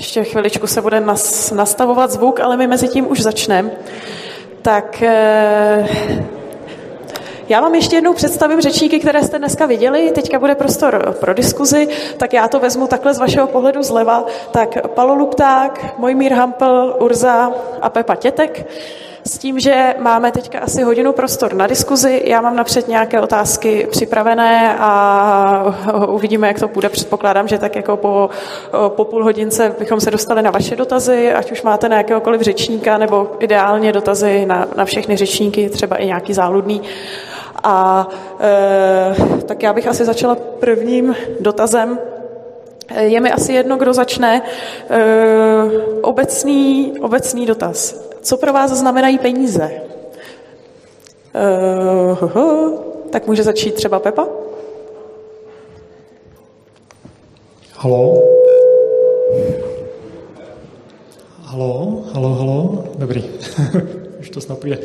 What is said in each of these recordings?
Ještě chviličku se bude nas, nastavovat zvuk, ale my mezi tím už začneme. Tak eh, já vám ještě jednou představím řečníky, které jste dneska viděli. Teďka bude prostor pro diskuzi, tak já to vezmu takhle z vašeho pohledu zleva. Tak Palo Lupták, Mojmír Hampel, Urza a Pepa Tětek s tím, že máme teďka asi hodinu prostor na diskuzi. Já mám napřed nějaké otázky připravené a uvidíme, jak to půjde. Předpokládám, že tak jako po, po půl hodince bychom se dostali na vaše dotazy, ať už máte na jakéhokoliv řečníka, nebo ideálně dotazy na, na všechny řečníky, třeba i nějaký záludný. A e, tak já bych asi začala prvním dotazem. Je mi asi jedno, kdo začne. E, obecný, obecný dotaz. Co pro vás znamenají peníze? Uh, tak může začít třeba Pepa? Halo? Halo, halo, halo, dobrý, už to snad půjde.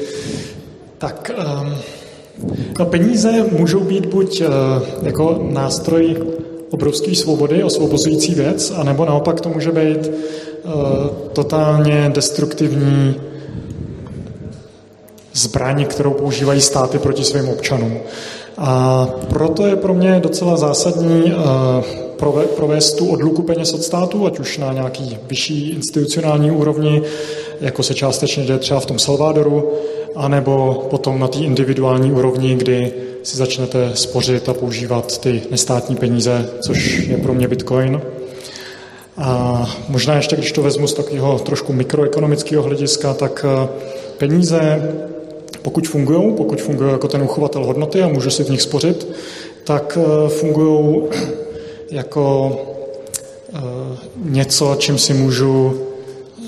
Tak, um, no peníze můžou být buď uh, jako nástroj obrovské svobody, osvobozující věc, anebo naopak to může být uh, totálně destruktivní zbraň, kterou používají státy proti svým občanům. A proto je pro mě docela zásadní eh, provést tu odluku peněz od státu, ať už na nějaký vyšší institucionální úrovni, jako se částečně děje třeba v tom Salvadoru, anebo potom na té individuální úrovni, kdy si začnete spořit a používat ty nestátní peníze, což je pro mě Bitcoin. A možná ještě, když to vezmu z takového trošku mikroekonomického hlediska, tak eh, peníze pokud fungují, pokud fungují jako ten uchovatel hodnoty a můžu si v nich spořit, tak eh, fungují jako eh, něco, čím si můžu eh,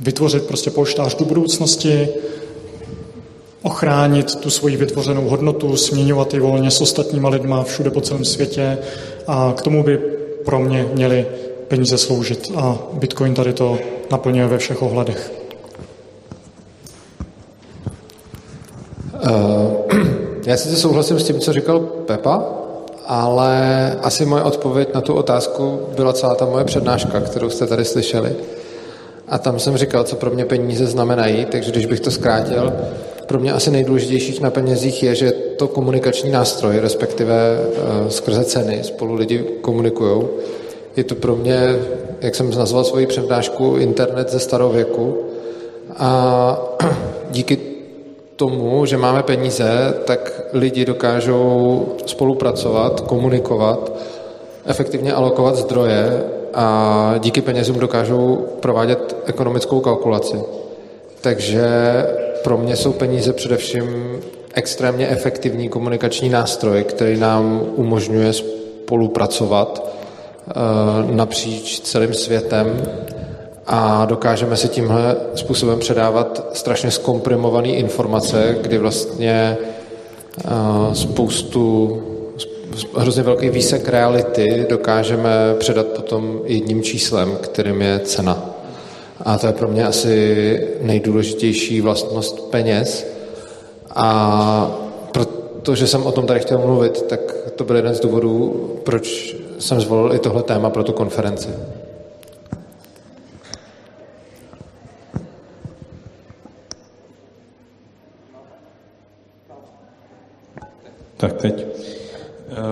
vytvořit prostě polštář do budoucnosti, ochránit tu svoji vytvořenou hodnotu, směňovat ji volně s ostatníma lidma všude po celém světě a k tomu by pro mě měly peníze sloužit a Bitcoin tady to naplňuje ve všech ohledech. já sice souhlasím s tím, co říkal Pepa, ale asi moje odpověď na tu otázku byla celá ta moje přednáška, kterou jste tady slyšeli. A tam jsem říkal, co pro mě peníze znamenají, takže když bych to zkrátil, pro mě asi nejdůležitější na penězích je, že to komunikační nástroj, respektive uh, skrze ceny spolu lidi komunikují. Je to pro mě, jak jsem nazval svoji přednášku, internet ze starověku. A díky tomu, že máme peníze, tak lidi dokážou spolupracovat, komunikovat, efektivně alokovat zdroje a díky penězům dokážou provádět ekonomickou kalkulaci. Takže pro mě jsou peníze především extrémně efektivní komunikační nástroj, který nám umožňuje spolupracovat eh, napříč celým světem a dokážeme si tímhle způsobem předávat strašně zkomprimované informace, kdy vlastně spoustu hrozně velký výsek reality dokážeme předat potom jedním číslem, kterým je cena. A to je pro mě asi nejdůležitější vlastnost peněz. A protože jsem o tom tady chtěl mluvit, tak to byl jeden z důvodů, proč jsem zvolil i tohle téma pro tu konferenci. Tak teď.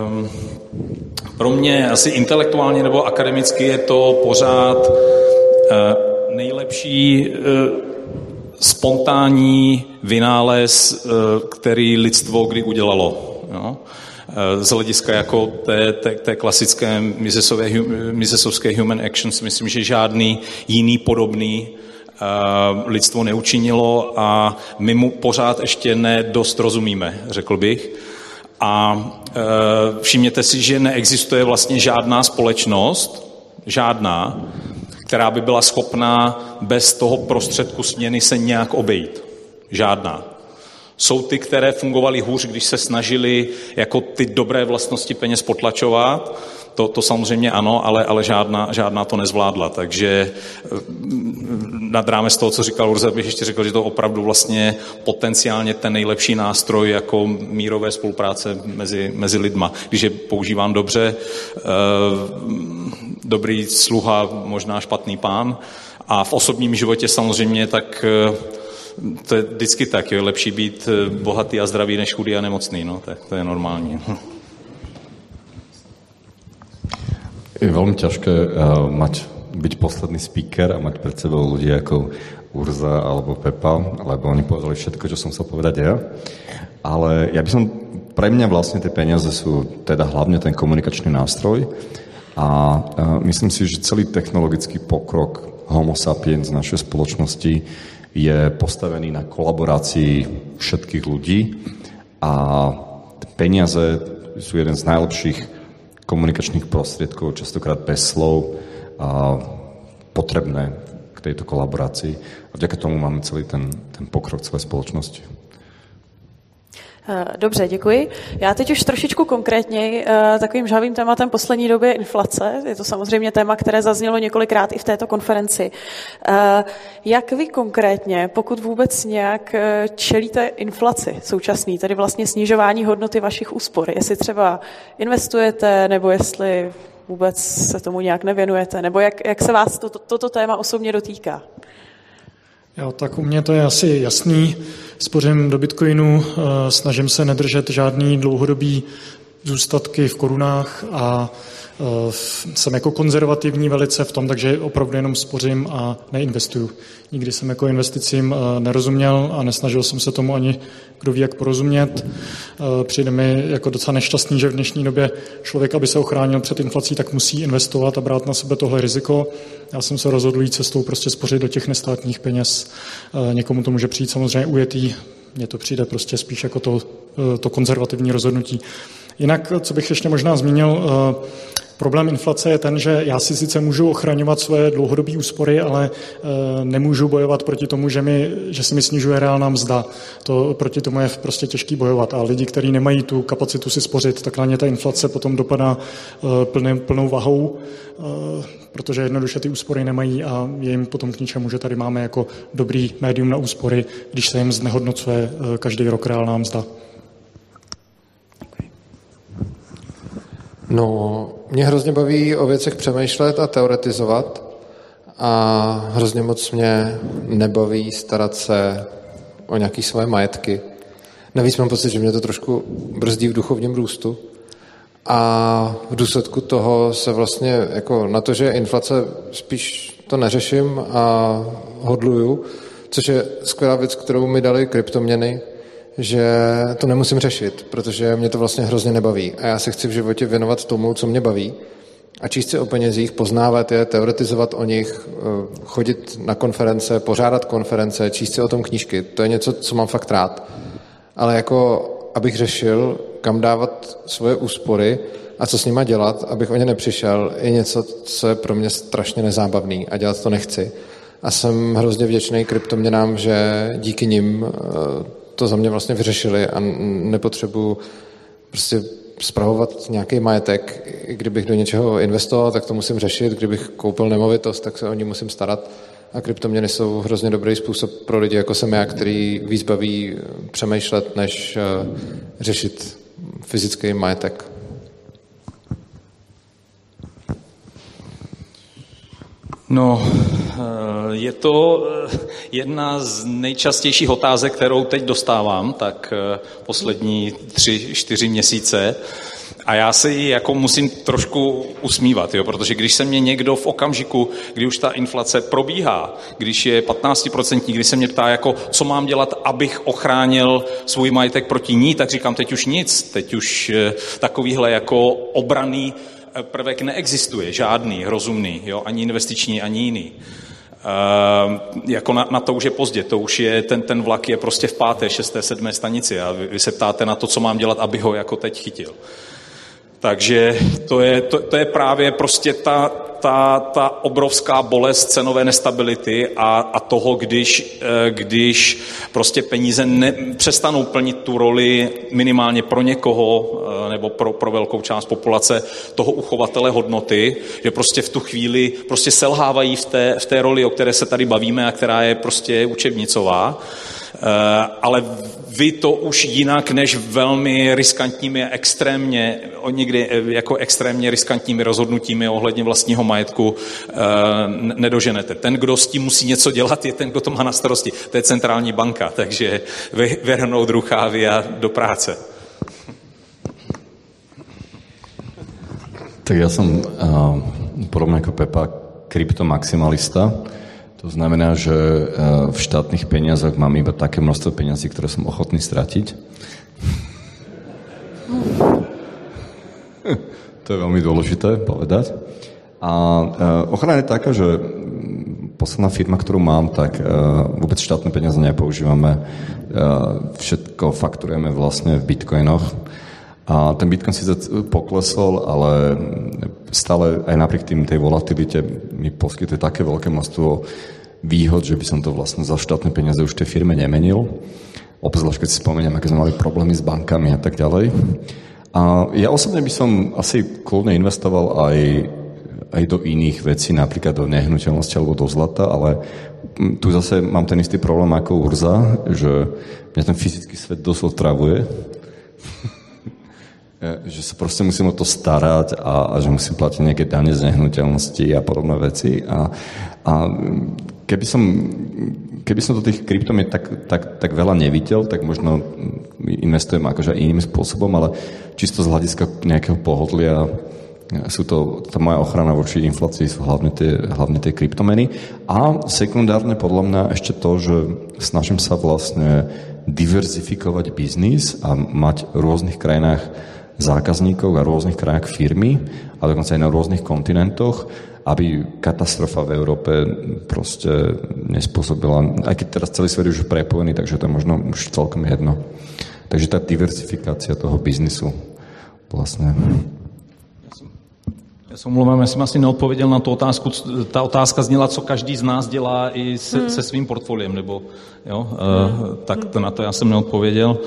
Um, pro mě asi intelektuálně nebo akademicky je to pořád uh, nejlepší uh, spontánní vynález, uh, který lidstvo kdy udělalo. Jo? Z hlediska jako té, té, té klasické misesovské human actions, myslím, že žádný jiný podobný lidstvo neučinilo a my mu pořád ještě nedost rozumíme, řekl bych. A e, všimněte si, že neexistuje vlastně žádná společnost, žádná, která by byla schopná bez toho prostředku směny se nějak obejít. Žádná. Jsou ty, které fungovaly hůř, když se snažili jako ty dobré vlastnosti peněz potlačovat, to, to samozřejmě ano, ale, ale žádná, žádná to nezvládla. Takže mm, nad rámec toho, co říkal Urza, bych ještě řekl, že to opravdu vlastně potenciálně ten nejlepší nástroj jako mírové spolupráce mezi, mezi lidma. Když je používán dobře, eh, dobrý sluha, možná špatný pán. A v osobním životě samozřejmě tak to je vždycky tak, je lepší být bohatý a zdravý než chudý a nemocný, no, tak to je normální. Je veľmi ťažké uh, mať, byť posledný speaker a mať pred sebou ľudí ako Urza alebo Pepa, lebo oni povedali všetko, čo som chcel povedať ja. Ale ja by som, pre mňa vlastne tie peniaze sú teda hlavne ten komunikačný nástroj a uh, myslím si, že celý technologický pokrok homo sapiens našej spoločnosti je postavený na kolaborácii všetkých ľudí a peniaze sú jeden z najlepších komunikačných prostriedkov, častokrát bez slov, a potrebné k tejto kolaborácii. A vďaka tomu máme celý ten, ten pokrok celé spoločnosti. Eh, dobře, děkuji. Já teď už trošičku konkrétně eh, takovým žhavým tématem poslední doby je inflace. Je to samozřejmě téma, které zaznělo několikrát i v této konferenci. Eh, jak vy konkrétně, pokud vůbec nějak čelíte inflaci současný, tedy vlastně snižování hodnoty vašich úspor? Jestli třeba investujete, nebo jestli vůbec se tomu nějak nevěnujete, nebo jak, jak se vás to, to, toto téma osobně dotýká? Jo, tak u mě to je asi jasný. Spořím do Bitcoinu, eh, snažím se nedržet žádný dlouhodobý zůstatky v korunách a jsem jako konzervativní velice v tom, takže opravdu jenom spořím a neinvestuju. Nikdy jsem jako investicím eh, nerozuměl a nesnažil jsem se tomu ani kdo ví, jak porozumět. Eh, přijde mi jako docela nešťastný, že v dnešní době člověk, aby se ochránil před inflací, tak musí investovat a brát na sebe tohle riziko. Já jsem se rozhodl jít cestou prostě spořit do těch nestátních peněz. Někomu to může přijít samozřejmě ujetý, mně to přijde prostě spíš jako to, to konzervativní rozhodnutí. Jinak, co bych ještě možná zmínil, Problém inflace je ten, že já si sice můžu ochraňovat svoje dlouhodobé úspory, ale eh, nemůžu bojovat proti tomu, že, mi, že se mi snižuje reálná mzda. To proti tomu je prostě těžký bojovat. A lidi, kteří nemají tu kapacitu si spořit, tak na ně ta inflace potom dopadá eh, plný, plnou vahou, eh, protože jednoduše ty úspory nemají a je jim potom k ničemu, že tady máme jako dobrý médium na úspory, když se jim znehodnocuje každý rok reálná mzda. No, mě hrozně baví o věcech přemýšlet a teoretizovat a hrozně moc mě nebaví starat se o nějaké svoje majetky. Navíc mám pocit, že mě to trošku brzdí v duchovním růstu. A v důsledku toho se vlastně jako na to, že inflace spíš to neřeším a hodluju, což je skvělá věc, kterou mi dali kryptoměny, že to nemusím řešit, protože mě to vlastně hrozně nebaví. A já se chci v životě věnovat tomu, co mě baví. A číst si o penězích, poznávat je, teoretizovat o nich, eh, chodit na konference, pořádat konference, číst si o tom knížky. To je něco, co mám fakt rád. Ale jako, abych řešil, kam dávat svoje úspory a co s nima dělat, abych o ně nepřišel, je něco, co je pro mě strašně nezábavný a dělat to nechci. A jsem hrozně vděčný kryptoměnám, že díky nim eh, to za mě vlastně vyřešili a nepotřebuji prostě spravovat nějaký majetek. Kdybych do něčeho investoval, tak to musím řešit. Kdybych koupil nemovitost, tak se o ní musím starat. A kryptoměny jsou hrozně dobrý způsob pro lidi, jako jsem já, který víc baví přemýšlet, než eh, řešit fyzický majetek. No, eh, je to eh, jedna z nejčastějších otázek, kterou teď dostávám, tak eh, poslední tři, čtyři měsíce. A já se ji jako musím trošku usmívat, jo, protože když se mě někdo v okamžiku, kdy už ta inflace probíhá, když je 15%, když se mě ptá, jako, co mám dělat, abych ochránil svůj majetek proti ní, tak říkám, teď už nic, teď už takovýhle jako obraný prvek neexistuje, žádný, rozumný, jo, ani investiční, ani jiný. Uh, jako na, na to už je pozdě, to už je, ten, ten vlak je prostě v páté, šesté, sedmé stanici a vy, vy se ptáte na to, co mám dělat, aby ho jako teď chytil. Takže to je, to, to je právě prostě ta, ta, ta obrovská bolest cenové nestability a, a toho, když, eh, když prostě peníze ne, přestanou plnit tu roli minimálně pro někoho eh, nebo pro, pro velkou část populace toho uchovatele hodnoty, že prostě v tu chvíli prostě selhávají v té, v té roli, o které se tady bavíme a která je prostě učebnicová ale vy to už jinak než velmi riskantními, extrémně, někdy jako extrémně riskantními rozhodnutími ohledně vlastního majetku nedoženete. Ten, kdo s tím musí něco dělat, je ten, kdo to má na starosti. To je centrální banka, takže vyhrnout ruchávy a do práce. Tak ja som uh, podobne ako Pepa kryptomaximalista. To znamená, že uh, v štátnych peniazoch mám iba také množstvo peniazí, ktoré som ochotný stratiť. to je veľmi dôležité povedať. A uh, ochrana je taká, že posledná firma, ktorú mám, tak uh, vôbec štátne peniaze nepoužívame. Všetko fakturujeme vlastne v bitcoinoch a ten Bitcoin si poklesol, ale stále aj napriek tým tej volatilite mi poskytuje také veľké množstvo výhod, že by som to vlastne za štátne peniaze už tej firme nemenil. Obzvlášť, keď si spomeniem, aké sme mali problémy s bankami a tak ďalej. A ja osobne by som asi kľudne investoval aj, aj do iných vecí, napríklad do nehnuteľnosti alebo do zlata, ale tu zase mám ten istý problém ako Urza, že mňa ten fyzický svet dosť otravuje. Že sa proste musím o to starať a, a že musím platiť nejaké dane z nehnuteľnosti a podobné veci. A, a keby, som, keby som do tých kryptomien tak, tak, tak veľa nevidel, tak možno investujem akože iným spôsobom, ale čisto z hľadiska nejakého pohodlia sú to, tá moja ochrana voči inflácii sú hlavne tie, hlavne tie kryptomeny. A sekundárne podľa mňa ešte to, že snažím sa vlastne diverzifikovať biznis a mať v rôznych krajinách zákazníkov a rôznych krajách firmy a dokonca aj na rôznych kontinentoch, aby katastrofa v Európe proste nespôsobila, aj keď teraz celý svet je už prepojený, takže to je možno už celkom jedno. Takže tá diversifikácia toho biznisu vlastne já se omlouvám, já jsem asi neodpověděl na tu otázku. Ta otázka zněla, co každý z nás dělá i se, hmm. se svým portfoliem, nebo jo, hmm. uh, tak to, na to já jsem neodpověděl. Uh,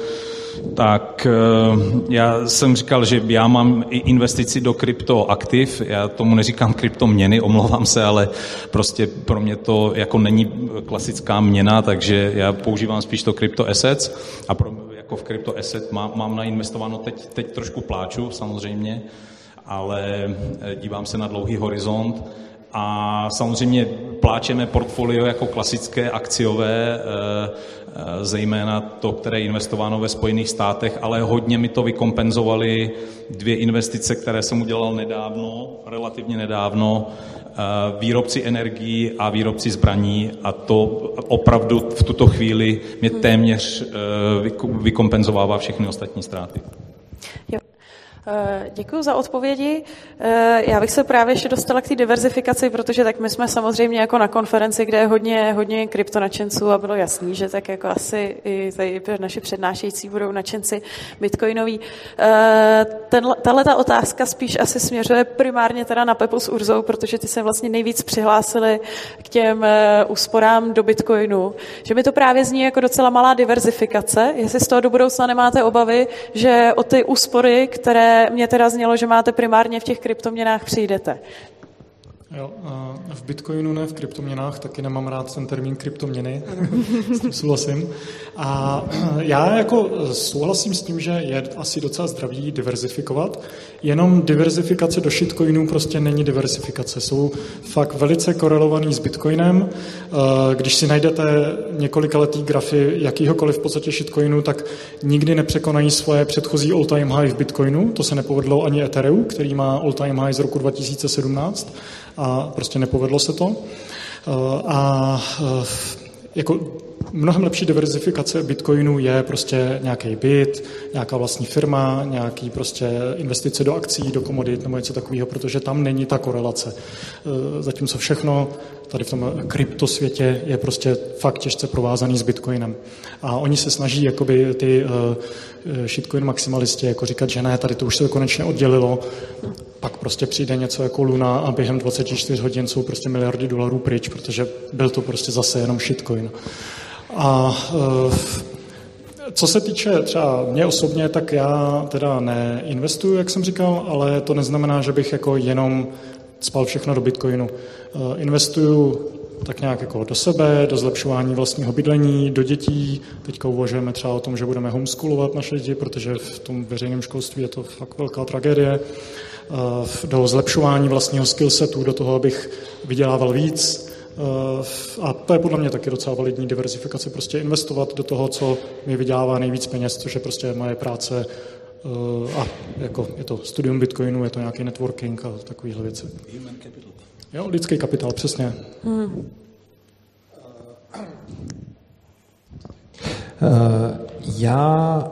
tak eh, já jsem říkal, že já mám i investici do kryptoaktiv, já tomu neříkám kryptoměny, omlouvám se, ale prostě pro mě to jako není klasická měna, takže já používám spíš to kryptoassets a pro, jako v kryptoasset mám, mám nainvestováno, teď, teď trošku pláču samozřejmě, ale eh, dívám se na dlouhý horizont. A samozřejmě pláčeme portfolio jako klasické akciové, eh, zejména to, které je investováno ve Spojených státech, ale hodně mi to vykompenzovaly dvě investice, které jsem udělal nedávno, relativně nedávno, eh, výrobci energií a výrobci zbraní a to opravdu v tuto chvíli mě téměř vykompenzovává všechny ostatní ztráty. Jo. Eh, Děkuji za odpovědi. Eh, já bych se právě ještě dostala k té diverzifikaci, protože tak my jsme samozřejmě jako na konferenci, kde je hodně, hodně kryptonačenců a bylo jasný, že tak jako asi i tady naši přednášející budou načenci bitcoinoví. Eh, tahle ta otázka spíš asi směřuje primárně teda na Pepu s Urzou, protože ty se vlastně nejvíc přihlásili k těm úsporám do bitcoinu. Že mi to právě zní jako docela malá diverzifikace. Jestli z toho do budoucna nemáte obavy, že o ty úspory, které mě teda znělo, že máte primárně v těch kryptoměnách přijdete. Jo, v Bitcoinu ne, v kryptoměnách, taky nemám rád ten termín kryptoměny, s tím souhlasím. A já jako souhlasím s tím, že je asi docela zdravý diverzifikovat, jenom diverzifikace do shitcoinů prostě není diverzifikace. Jsou fakt velice korelovaný s Bitcoinem. Když si najdete několikaletý grafy jakýhokoliv v podstatě shitcoinu, tak nikdy nepřekonají svoje předchozí all-time high v Bitcoinu. To se nepovedlo ani Ethereum, který má all-time high z roku 2017 a prostě nepovedlo se to. A jako mnohem lepší diverzifikace bitcoinu je prostě nějaký byt, nějaká vlastní firma, nějaký prostě investice do akcí, do komodit nebo něco takového, protože tam není ta korelace. Zatímco všechno tady v tom kryptosvětě je prostě fakt těžce provázaný s bitcoinem. A oni se snaží jakoby ty uh, shitcoin maximalisti jako říkat, že ne, tady to už se konečně oddělilo, pak prostě přijde něco jako Luna a během 24 hodin jsou prostě miliardy dolarů pryč, protože byl to prostě zase jenom shitcoin. A uh, co se týče třeba mě osobně, tak já teda neinvestuju, jak jsem říkal, ale to neznamená, že bych jako jenom spal všechno do Bitcoinu. Uh, investuju tak nějak jako do sebe, do zlepšování vlastního bydlení, do dětí. Teďka uvažujeme třeba o tom, že budeme homeschoolovat naše děti, protože v tom veřejném školství je to fakt velká tragédie. Do zlepšování vlastního skillsetu, do toho, abych vydělával víc. A to je podle mě taky docela validní diversifikace, prostě investovat do toho, co mi vydělává nejvíc peněz, což je prostě moje práce a jako je to studium Bitcoinu, je to nějaký networking a takovéhle věci. Human capital. Jo, lidský kapitál, přesně. Hmm. Já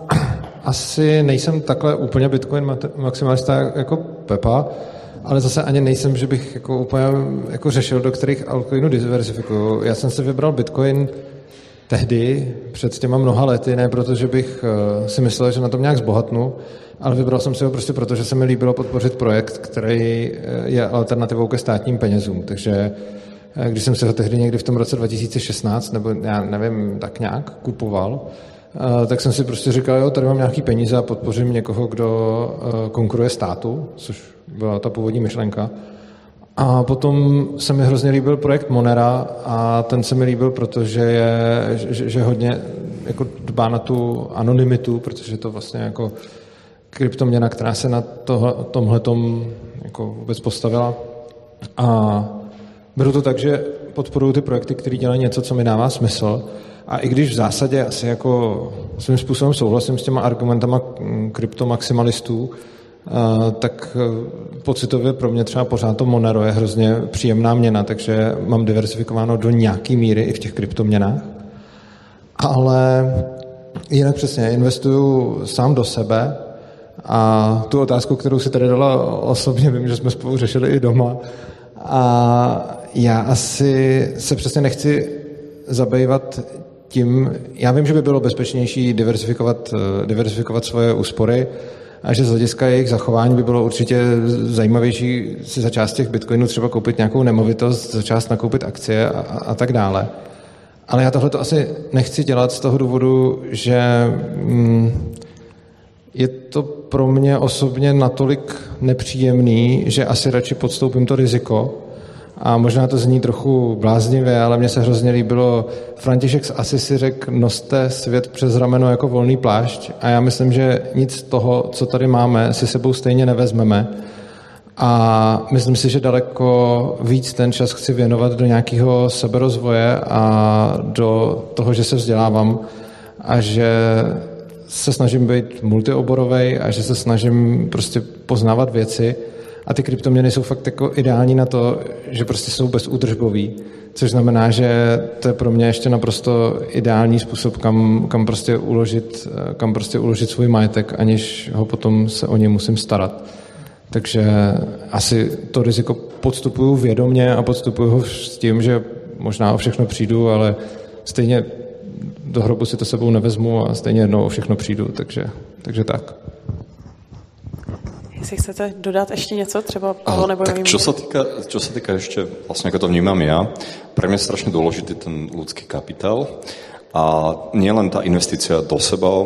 asi nejsem takhle úplně Bitcoin maximalista jako Pepa, ale zase ani nejsem, že bych jako úplně jako řešil, do kterých altcoinů diversifikuju. Já jsem si vybral Bitcoin tehdy, před těma mnoha lety, ne protože bych uh, si myslel, že na tom nějak zbohatnu, ale vybral jsem si ho prostě proto, že se mi líbilo podpořit projekt, který eh, je alternativou ke státním penězům. Takže eh, když jsem si ho tehdy někdy v tom roce 2016, nebo já nevím, tak nějak kupoval, eh, tak jsem si prostě říkal, jo, tady mám nějaký peníze a podpořím někoho, kdo konkuruje státu, což byla ta původní myšlenka. A potom se mi hrozně líbil projekt Monera a ten se mi líbil, protože je, že, že hodně jako dbá na tu anonymitu, protože to vlastně jako kryptoměna, která se na to, tomhletom jako vůbec postavila. A beru to tak, že podporuji ty projekty, které dělají něco, co mi dává smysl. A i když v zásadě asi jako svým způsobem souhlasím s těma argumentama kryptomaximalistů, tak e, pocitově pro mě třeba pořád to Monero je hrozně příjemná měna, takže mám diversifikováno do nějaký míry i v těch kryptoměnách. Ale jinak přesně investuju sám do sebe, a tu otázku, kterou si tady dala osobně, vím, že jsme spolu řešili i doma. A já asi se přesně nechci zabývat tím, já vím, že by bylo bezpečnější diversifikovat, diversifikovat svoje úspory a že z hlediska jejich zachování by bylo určitě zajímavější si za část těch bitcoinů třeba koupit nějakou nemovitost, za část nakoupit akcie a, a tak dále. Ale já tohle to asi nechci dělat z toho důvodu, že mm, je to pro mě osobně natolik nepříjemný, že asi radši podstoupím to riziko. A možná to zní trochu bláznivě, ale mně se hrozně líbilo, František z Asisi řekl, noste svět přes rameno jako volný plášť a já myslím, že nic z toho, co tady máme, si sebou stejně nevezmeme. A myslím si, že daleko víc ten čas chci věnovat do nějakého seberozvoje a do toho, že se vzdělávám a že se snažím být multioborový a že se snažím prostě poznávat věci a ty kryptoměny jsou fakt jako ideální na to, že prostě jsou bezúdržbový, což znamená, že to je pro mě ještě naprosto ideální způsob, kam, kam, prostě, uložit, kam prostě uložit svůj majetek, aniž ho potom se o ně musím starat. Takže asi to riziko podstupuju vědomně a podstupuju ho s tím, že možná o všechno přijdu, ale stejně do hrobu si to sebou nevezmu a stejně jednou o všechno přijdu, takže, takže tak. Jestli chcete dodat ještě něco, třeba Pavel nebo tak čo sa, týka, čo sa týka ešte, vlastne ako to vnímam ja, pre mňa je strašne dôležitý ten ľudský kapitál a nielen tá investícia do seba,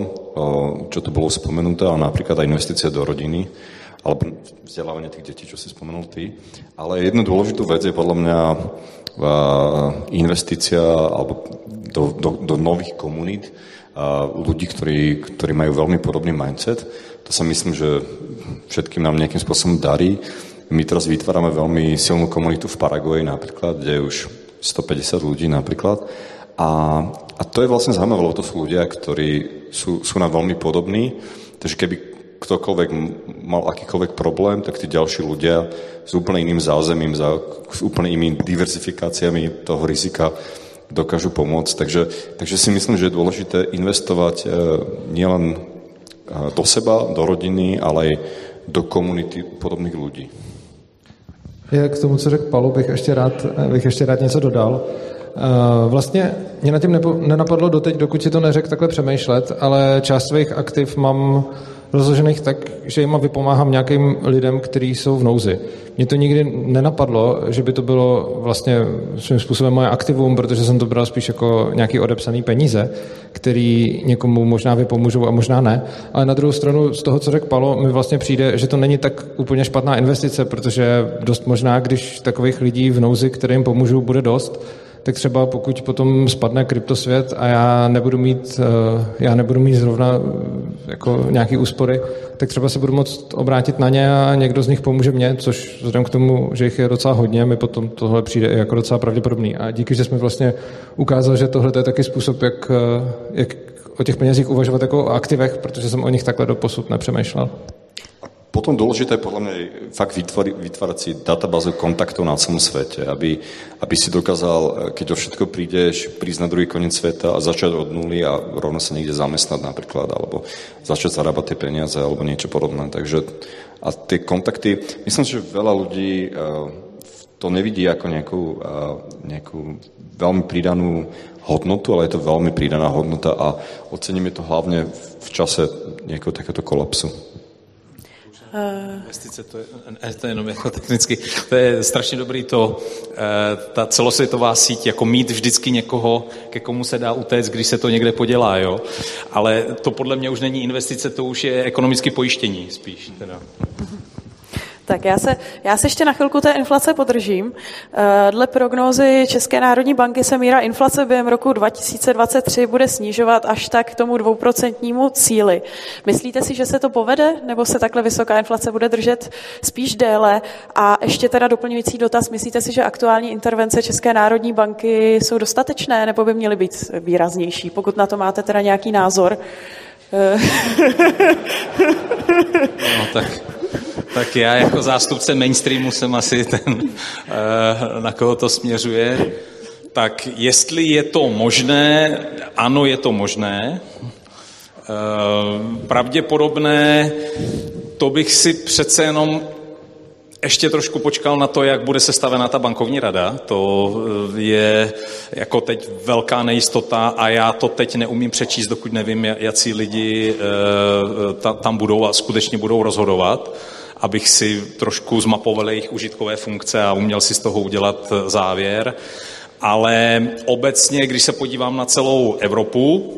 čo tu bolo spomenuté, ale napríklad aj investícia do rodiny, alebo vzdelávanie tých detí, čo si spomenul ty. Ale jednu dôležitú vec je podľa mňa investícia alebo do, do, do nových komunít ľudí, ktorí, ktorí majú veľmi podobný mindset. To sa myslím, že všetkým nám nejakým spôsobom darí. My teraz vytvárame veľmi silnú komunitu v Paraguji napríklad, kde je už 150 ľudí napríklad. A, a to je vlastne zaujímavé, lebo to sú ľudia, ktorí sú, sú nám veľmi podobní. Takže keby ktokoľvek mal akýkoľvek problém, tak tí ďalší ľudia s úplne iným zázemím, s úplne inými diversifikáciami toho rizika dokážu pomôcť. Takže, takže si myslím, že je dôležité investovať e, nielen e, do seba, do rodiny, ale aj do komunity podobných ľudí. Já k tomu, co řekl Paolo, bych ještě rád, bych ještě rád něco dodal. E, vlastně mě na tím nenapadlo doteď, dokud si to neřekl takhle přemýšlet, ale část svých aktiv mám rozložených tak, že jim vypomáhám nějakým lidem, kteří jsou v nouzi. Mně to nikdy nenapadlo, že by to bylo vlastně svým způsobem moje aktivum, protože jsem to bral spíš jako nějaký odepsaný peníze, který někomu možná vypomůžou a možná ne. Ale na druhou stranu z toho, co řekl Palo, mi vlastně přijde, že to není tak úplně špatná investice, protože dost možná, když takových lidí v nouzi, kterým pomůžou, bude dost, tak třeba pokud potom spadne kryptosvět a já nebudu mít, eh, já nebudu mít zrovna eh, jako nějaký úspory, tak třeba se budu moct obrátit na ně a někdo z nich pomůže mě, což vzhledem k tomu, že jich je docela hodně, mi potom tohle přijde jako docela pravděpodobný. A díky, že jsme vlastně ukázali, že tohle je taky způsob, jak, eh, jak o těch penězích uvažovat jako o aktivech, protože jsem o nich takhle do posud nepřemýšlel. Potom dôležité podľa mňa je fakt vytvárať, vytvárať si databázu kontaktov na celom svete, aby, aby si dokázal, keď o všetko prídeš, prísť na druhý koniec sveta a začať od nuly a rovno sa niekde zamestnať napríklad, alebo začať zarábať tie peniaze alebo niečo podobné. Takže a tie kontakty, myslím že veľa ľudí to nevidí ako nejakú, nejakú veľmi pridanú hodnotu, ale je to veľmi pridaná hodnota a oceníme to hlavne v čase nejakého takéto kolapsu. Investice, to je, to je jenom jako technicky, to je strašně dobrý to, ta celosvětová síť, jako mít vždycky někoho, ke komu se dá utéct, když se to někde podělá, jo. Ale to podle mě už není investice, to už je ekonomické pojištění spíš. Teda. Tak já se, já se ještě na chvilku té inflace podržím. Eh, dle prognózy České národní banky se míra inflace během roku 2023 bude snižovat až tak k tomu dvouprocentnímu cíli. Myslíte si, že se to povede, nebo se takhle vysoká inflace bude držet spíš déle? A ještě teda doplňující dotaz, myslíte si, že aktuální intervence České národní banky jsou dostatečné, nebo by měly být výraznější? Pokud na to máte teda nějaký názor. Eh. no tak tak já jako zástupce mainstreamu jsem asi ten, eh, na koho to směřuje. Tak jestli je to možné, ano, je to možné. Eh, pravděpodobné, to bych si přece jenom ještě trošku počkal na to, jak bude sestavena ta bankovní rada. To eh, je jako teď velká nejistota a já to teď neumím přečíst, dokud nevím, jaký lidi tam budou a skutečně budou rozhodovat abych si trošku zmapoval jejich užitkové funkce a uměl si z toho udělat eh, závěr. Ale obecně, když se podívám na celou Evropu,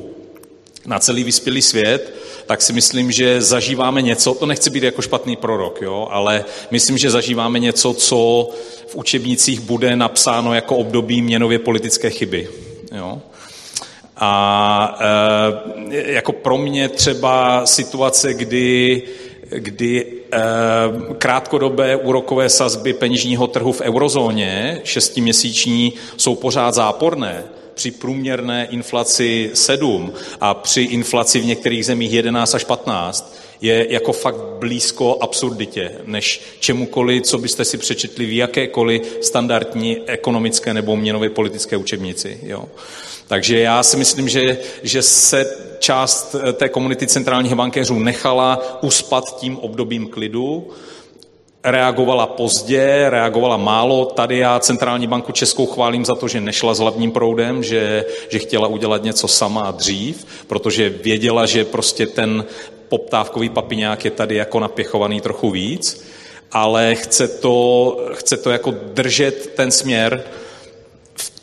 na celý vyspělý svět, tak si myslím, že zažíváme něco, to nechci být jako špatný prorok, jo, ale myslím, že zažíváme něco, co v učebnicích bude napsáno jako období měnově politické chyby. Jo. A e, jako pro mě třeba situace, kdy kdy eh, krátkodobé úrokové sazby peněžního trhu v eurozóně, šestiměsíční, jsou pořád záporné, při průměrné inflaci 7 a při inflaci v některých zemích 11 až 15 je jako fakt blízko absurditě, než čemukoliv, co byste si přečetli v jakékoliv standardní ekonomické nebo měnové politické učebnici. Jo. Takže já si myslím, že, že se část eh, té komunity centrálních bankéřů nechala uspat tím obdobím klidu, reagovala pozdě, reagovala málo. Tady já centrální banku českou chválím za to, že nešla s hlavním proudem, že, že chtěla udělat něco sama dřív, protože věděla, že prostě ten poptávkový papiňák je tady jako napěchovaný trochu víc, ale chce to, chce to jako držet ten směr,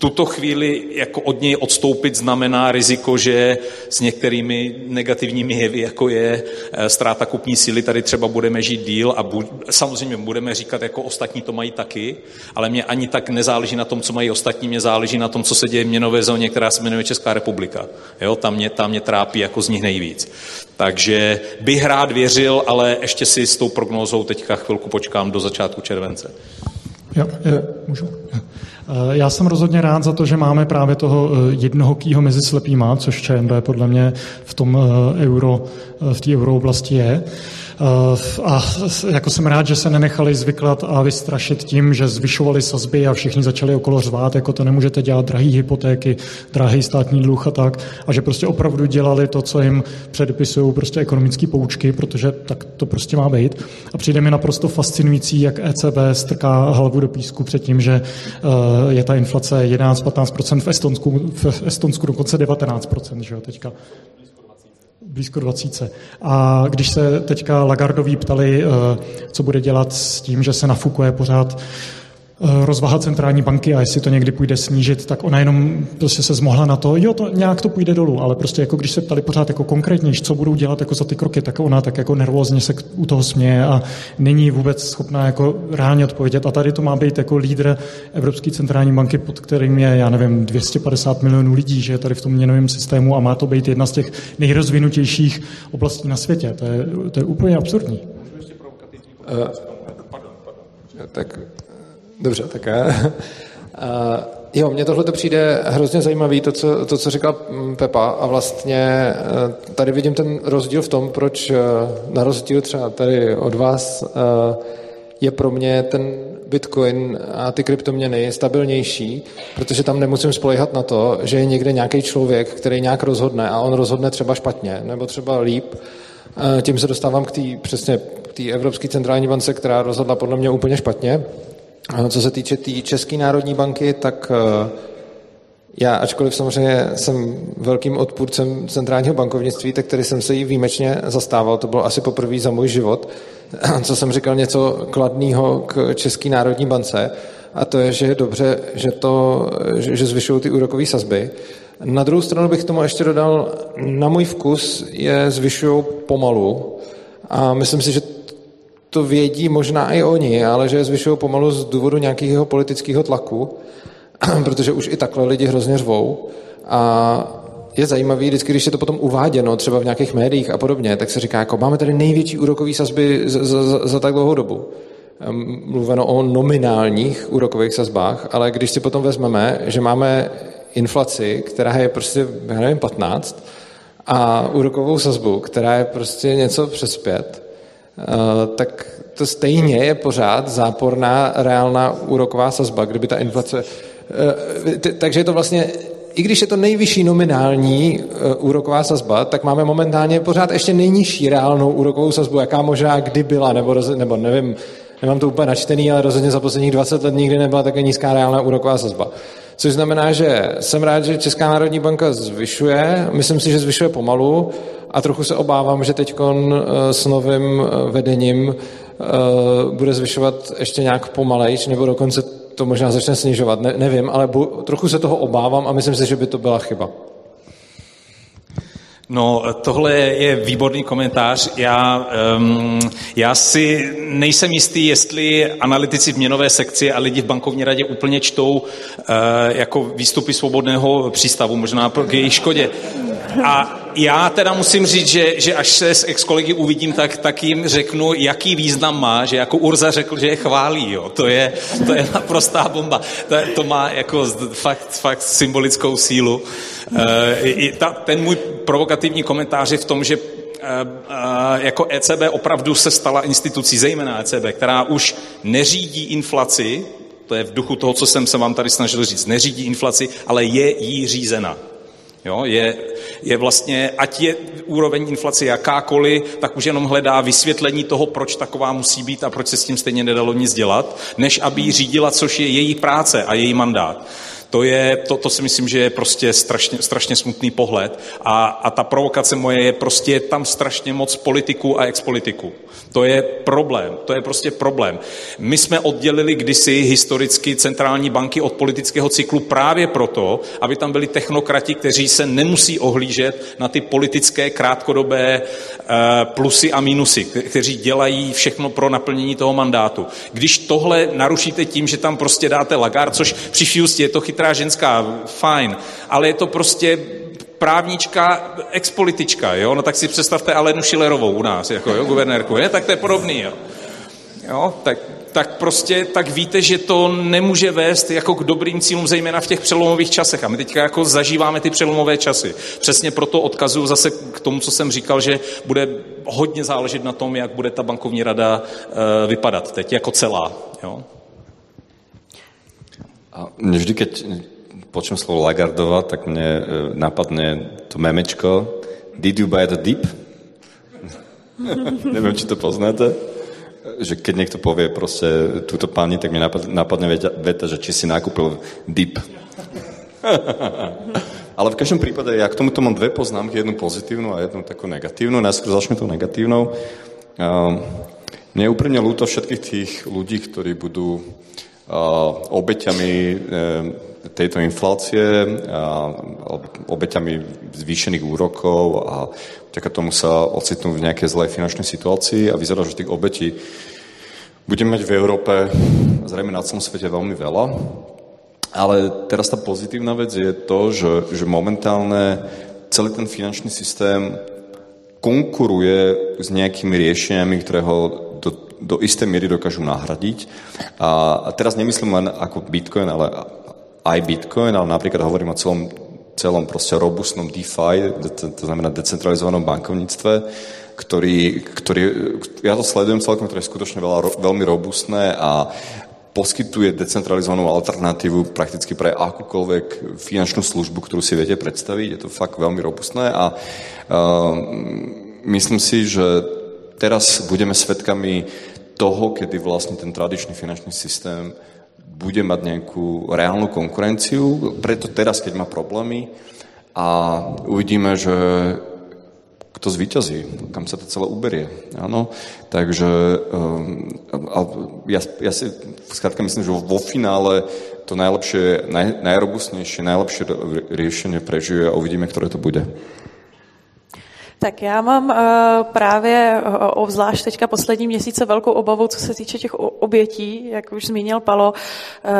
tuto chvíli jako od něj odstoupit znamená riziko, že s některými negativními jevy, jako je eh, ztráta kupní síly, tady třeba budeme žít díl a bu- samozřejmě budeme říkat, jako ostatní to mají taky, ale mě ani tak nezáleží na tom, co mají ostatní, mě záleží na tom, co se děje v měnové zóně, která se jmenuje Česká republika. Jo, tam, mě, tam mě trápí jako z nich nejvíc. Takže bych rád věřil, ale ještě si s tou prognózou teďka chvilku počkám do začátku července. Jo, je, můžu. Eh, já jsem rozhodně rád za to, že máme právě toho eh, jednohokýho mezi slepýma, což ČMB podle mě v tom eh, euro, v té eurooblasti je. Eh, a jako jsem rád, že se nenechali zvyklat a vystrašit tím, že zvyšovali sazby a všichni začali okolo řvát, jako to nemůžete dělat, drahý hypotéky, drahý státní dluh a tak, a že prostě opravdu dělali to, co jim předepisují prostě ekonomické poučky, protože tak to prostě má být. A přijde mi naprosto fascinující, jak ECB strká hlavu do písku před tím, že eh, je ta inflace 11-15% v Estonsku, v Estonsku dokonce 19%, že jo, teďka blízko 20. A když se teďka Lagardoví ptali, eh, co bude dělat s tím, že se nafukuje pořád rozvaha centrální banky a jestli to někdy půjde snížit, tak ona jenom prostě se zmohla na to, jo, to nějak to půjde dolů, ale prostě jako když se ptali pořád jako konkrétně, co budou dělat jako za ty kroky, tak ona tak jako nervózně se u toho směje a není vůbec schopná jako reálně odpovědět. A tady to má být jako lídr Evropské centrální banky, pod kterým je, já nevím, 250 milionů lidí, že je tady v tom měnovém systému a má to být jedna z těch nejrozvinutějších oblastí na světě. To je, to je úplně absurdní. Uh, tak dobře, tak já. Jo, mně tohle to přijde hrozně zajímavý, to co, to, co říkal Pepa a vlastně tady vidím ten rozdíl v tom, proč na rozdíl třeba tady od vás je pro mě ten Bitcoin a ty kryptoměny stabilnější, protože tam nemusím spolehat na to, že je někde nějaký člověk, který nějak rozhodne a on rozhodne třeba špatně nebo třeba líp. Tím se dostávám k té přesně k té Evropské centrální bance, která rozhodla podle mě úplně špatně. Co se týče té tý České národní banky, tak eh, já, ačkoliv samozřejmě jsem velkým odpůrcem centrálního bankovnictví, tak tady jsem se jí výjimečně zastával. To bylo asi poprvé za můj život, co jsem říkal něco kladného k České národní bance. A to je, že je dobře, že, to, že zvyšují ty úrokové sazby. Na druhou stranu bych tomu ještě dodal, na můj vkus je zvyšují pomalu. A myslím si, že to vědí možná i oni, ale že je zvyšují pomalu z důvodu nějakého politického tlaku, protože už i takhle lidi hrozně řvou. A je zajímavý, vždycky, když je to potom uváděno, třeba v nějakých médiích a podobně, tak se říká, jako máme tady největší úrokový sazby za, za, za tak dlouhou dobu. Mluveno o nominálních úrokových sazbách, ale když si potom vezmeme, že máme inflaci, která je prostě, já nevím, 15, a úrokovou sazbu, která je prostě něco přes pět, eh, tak to stejně je pořád záporná reálná úroková sazba, kdyby ta inflace... Eh, takže je to vlastně i když je to nejvyšší nominální uh, úroková sazba, tak máme momentálně pořád ještě nejnižší reálnou úrokovou sazbu, jaká možná kdy byla, nebo, roz, nebo nevím, nemám to úplně načtený, ale rozhodně za posledních 20 let nikdy nebyla také nízká reálná úroková sazba. Což znamená, že jsem rád, že Česká národní banka zvyšuje, myslím si, že zvyšuje pomalu a trochu se obávám, že teď eh, s novým eh, vedením bude zvyšovat ještě nějak pomalejš, nebo dokonce to možná začne snižovat, ne, nevím, ale bu, trochu se toho obávám a myslím si, že by to byla chyba. No, tohle je výborný komentář. Já, um, já si nejsem jistý, jestli analytici v měnové sekci a lidi v bankovní radě úplně čtou uh, jako výstupy svobodného přístavu, možná pro jejich škodě. A já teda musím říct, že, že až se s ex-kolegy uvidím, tak, tak jim řeknu, jaký význam má, že jako Urza řekl, že je chválí, jo. To je, to je naprostá bomba. To, to má jako fakt, fakt symbolickou sílu. E, i ta, ten můj provokativní komentář je v tom, že e, e, jako ECB opravdu se stala institucí, zejména ECB, která už neřídí inflaci, to je v duchu toho, co jsem se vám tady snažil říct, neřídí inflaci, ale je jí řízena. Jo, je, je vlastně, ať je úroveň inflace jakákoliv, tak už jenom hledá vysvětlení toho, proč taková musí být a proč se s tím stejně nedalo nic dělat, než aby ji řídila, což je její práce a její mandát. To, je, to, to si myslím, že je prostě strašně, strašně smutný pohled. A, a ta provokace moje je prostě tam strašně moc politiků a expolitiků. To je problém, to je prostě problém. My jsme oddělili kdysi historicky centrální banky od politického cyklu právě proto, aby tam byli technokrati, kteří se nemusí ohlížet na ty politické krátkodobé eh, plusy a minusy, kteří dělají všechno pro naplnění toho mandátu. Když tohle narušíte tím, že tam prostě dáte lagár, což při je to chytrá ženská, fajn, ale je to prostě právnička, expolitička, jo? No tak si představte Alenu Schillerovou u nás, jako jo, guvernérku, je? Tak to je podobný, jo? Jo, tak, tak prostě tak víte, že to nemůže vést jako k dobrým cílům, zejména v těch přelomových časech. A my teďka jako zažíváme ty přelomové časy. Přesně proto odkazuju zase k tomu, co jsem říkal, že bude hodně záležet na tom, jak bude ta bankovní rada uh, vypadat teď jako celá. Jo? A vždy, keď počujem slovo Lagardova, tak mne e, napadne to memečko Did you buy the dip? Neviem, či to poznáte. Že keď niekto povie proste túto pani, tak mi napadne veta, veta že či si nakúpil dip. Ale v každom prípade ja k tomuto mám dve poznámky, jednu pozitívnu a jednu takú negatívnu. Najskôr začne tou negatívnou. Mne je úprimne ľúto všetkých tých ľudí, ktorí budú obeťami tejto inflácie, obeťami zvýšených úrokov a vďaka tomu sa ocitnú v nejakej zlej finančnej situácii a vyzerá, že tých obetí budeme mať v Európe zrejme na celom svete veľmi veľa. Ale teraz tá pozitívna vec je to, že, že momentálne celý ten finančný systém konkuruje s nejakými riešeniami, ktoré ho do, istej miery dokážu nahradiť. A, teraz nemyslím len ako Bitcoin, ale aj Bitcoin, ale napríklad hovorím o celom, celom proste robustnom DeFi, to znamená decentralizovanom bankovníctve, ktorý, ktorý, ja to sledujem celkom, ktoré je skutočne veľa, veľmi robustné a poskytuje decentralizovanú alternatívu prakticky pre akúkoľvek finančnú službu, ktorú si viete predstaviť. Je to fakt veľmi robustné a uh, myslím si, že teraz budeme svedkami toho, kedy vlastne ten tradičný finančný systém bude mať nejakú reálnu konkurenciu, preto teraz, keď má problémy a uvidíme, že kto zvíťazí, kam sa to celé uberie. Áno? Takže um, a ja, ja si skrátka myslím, že vo finále to najlepšie, naj, najrobustnejšie, najlepšie riešenie prežije a uvidíme, ktoré to bude. Tak já mám uh, právě uh, obzvlášť teďka poslední měsíce velkou obavu, co se týče těch obětí, jak už zmínil Palo. Uh,